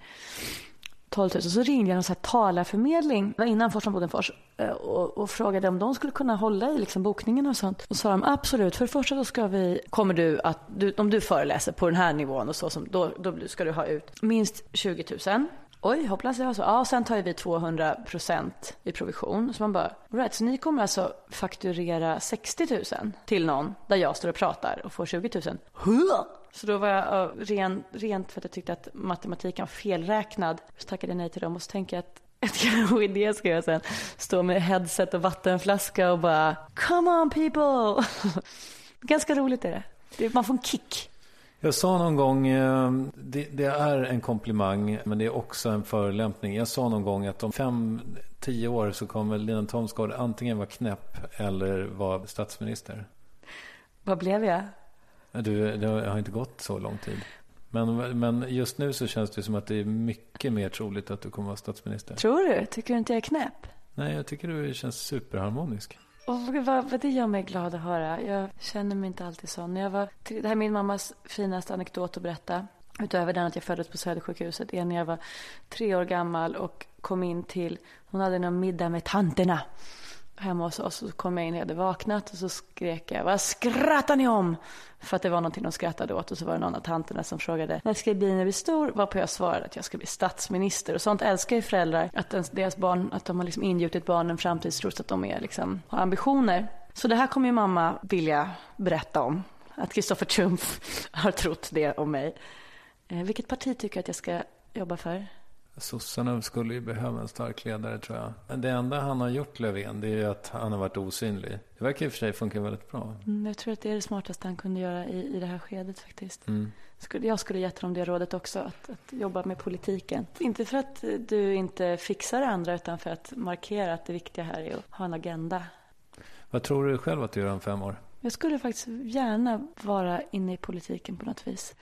12 000. Så ringde jag någon så här talarförmedling innan Forsman Bodenfors eh, och, och, frågade om de skulle kunna hålla i liksom bokningen och sånt. Och sa de absolut, för det första då ska vi, kommer du att, du, om du föreläser på den här nivån och så, som, då, då ska du ha ut minst 20 000. Oj, hoppas jag så. Ja, sen tar vi 200 procent i provision. Så man bara, right, så ni kommer alltså fakturera 60 000 till någon där jag står och pratar och får 20 000? Så då var jag ren, rent för att jag tyckte att matematiken var felräknad. Så tackade jag nej till dem och så tänker jag att ett kanske idé ska jag sen stå med headset och vattenflaska och bara Come on people! Ganska roligt är det. Man får en kick. Jag sa någon gång, eh, det, det, är en komplimang men det är också en förolämpning. Jag sa någon gång att om fem, tio år så kommer Lina Thomsgård antingen vara knäpp eller vara statsminister. Vad blev jag? Du, det har inte gått så lång tid. Men, men just nu så känns det som att det är mycket mer troligt att du kommer vara statsminister. Tror du? Tycker du inte jag är knäpp? Nej, jag tycker du känns superharmonisk. Och vad, vad det gör mig glad att höra. Jag känner mig inte alltid så. När jag var, det här är min mammas finaste anekdot att berätta. Utöver den att jag föddes på Södersjukhuset. är när jag var tre år gammal och kom in till, hon hade någon middag med tanterna hemma hos oss. Så kom jag in, jag hade vaknat och så skrek jag, vad skrattar ni om? För att det var någonting de skrattade åt och så var det någon av tanterna som frågade, när ska jag bli när jag blir stor? Varpå jag svarade att jag ska bli statsminister. Och sånt älskar ju föräldrar, att deras barn, att de har liksom ingjutit barnen framtidstro så att de är liksom, har ambitioner. Så det här kommer ju mamma vilja berätta om. Att Kristoffer Triumf har trott det om mig. Eh, vilket parti tycker du att jag ska jobba för? Sossarna skulle ju behöva en stark ledare tror jag. Men det enda han har gjort Löfven det är ju att han har varit osynlig. Det verkar i och för sig funka väldigt bra. Mm, jag tror att det är det smartaste han kunde göra i, i det här skedet faktiskt. Mm. Jag skulle gett honom det rådet också, att, att, jobba med politiken. Inte för att du inte fixar det andra utan för att markera att det viktiga här är att ha en agenda. Vad tror du själv att du gör om fem år? Jag skulle faktiskt gärna vara inne i politiken på något vis.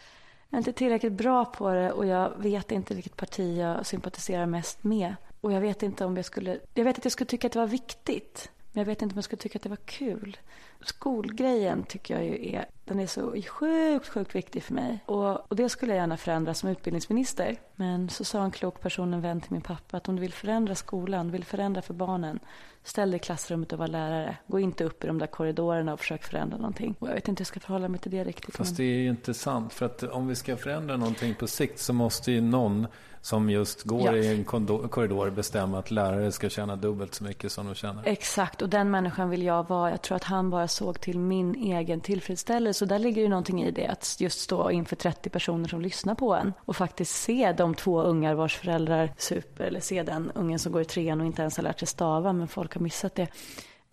Jag är inte tillräckligt bra på det och jag vet inte vilket parti jag sympatiserar mest med. Och jag vet inte om jag skulle... Jag vet att jag skulle tycka att det var viktigt. Men jag vet inte om jag skulle tycka att det var kul. Skolgrejen tycker jag ju är, den är så sjukt, sjukt viktig för mig. Och, och det skulle jag gärna förändra som utbildningsminister. Men så sa en klok person, en vän till min pappa, att om du vill förändra skolan, vill förändra för barnen, ställ dig i klassrummet och var lärare. Gå inte upp i de där korridorerna och försök förändra någonting. Och jag vet inte hur jag ska förhålla mig till det riktigt. Fast det är ju inte sant. För att om vi ska förändra någonting på sikt så måste ju någon som just går ja. i en korridor bestämma att lärare ska tjäna dubbelt så mycket som de tjänar. Exakt, och den människan vill jag vara. Jag tror att han bara såg till min egen tillfredsställelse. Och där ligger ju någonting i det, att just stå inför 30 personer som lyssnar på en och faktiskt se de två ungar vars föräldrar super, eller se den ungen som går i trean och inte ens har lärt sig stava, men folk har missat det.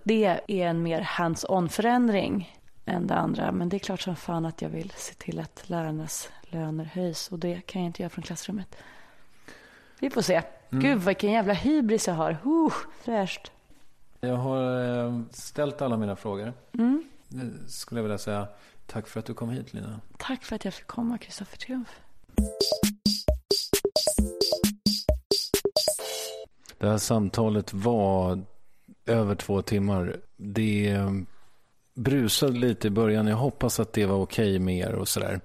Det är en mer hands-on förändring än det andra. Men det är klart som fan att jag vill se till att lärarnas löner höjs och det kan jag inte göra från klassrummet. Vi får se. Mm. Gud, vilken jävla hybris jag har. Uh, fräscht. Jag har eh, ställt alla mina frågor. Mm. skulle jag vilja säga. Tack för att du kom hit, Lina. Tack för att jag fick komma, Kristoffer Triumf. Det här samtalet var över två timmar. Det eh, brusade lite i början. Jag hoppas att det var okej med er och sådär.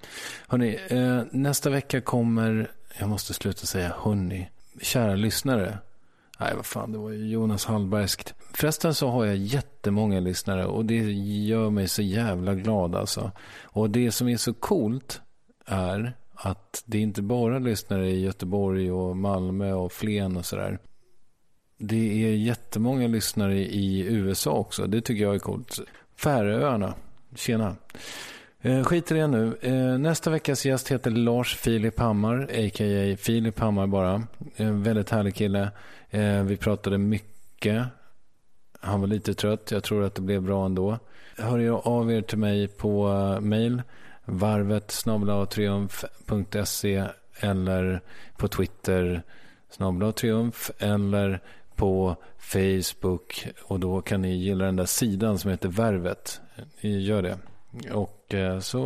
Hörrni, eh, nästa vecka kommer, jag måste sluta säga hörni, kära lyssnare. Nej, vad fan, det var ju Jonas Hallbergskt. Förresten så har jag jättemånga lyssnare och det gör mig så jävla glad alltså. Och det som är så coolt är att det inte bara lyssnare i Göteborg och Malmö och Flen och sådär. Det är jättemånga lyssnare i USA också. Det tycker jag är coolt. Färöarna. Tjena. Eh, skit i det nu. Eh, nästa veckas gäst heter Lars Filip Hammar, a.k.a. Filip Hammar bara. En väldigt härlig kille. Vi pratade mycket. Han var lite trött. Jag tror att det blev bra ändå. Hör er av er till mig på mail. Varvet triumf.se eller på Twitter triumf eller på Facebook och då kan ni gilla den där sidan som heter Värvet. Ni gör det. Och eh, så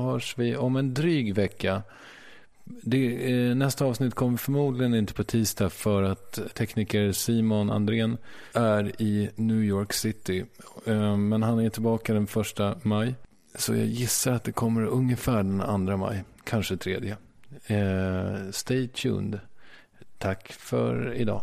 hörs vi om en dryg vecka. Det, eh, nästa avsnitt kommer förmodligen inte på tisdag för att tekniker Simon Andrén är i New York City. Eh, men han är tillbaka den första maj. Så jag gissar att det kommer ungefär den andra maj, kanske tredje. Stay tuned. Tack för idag.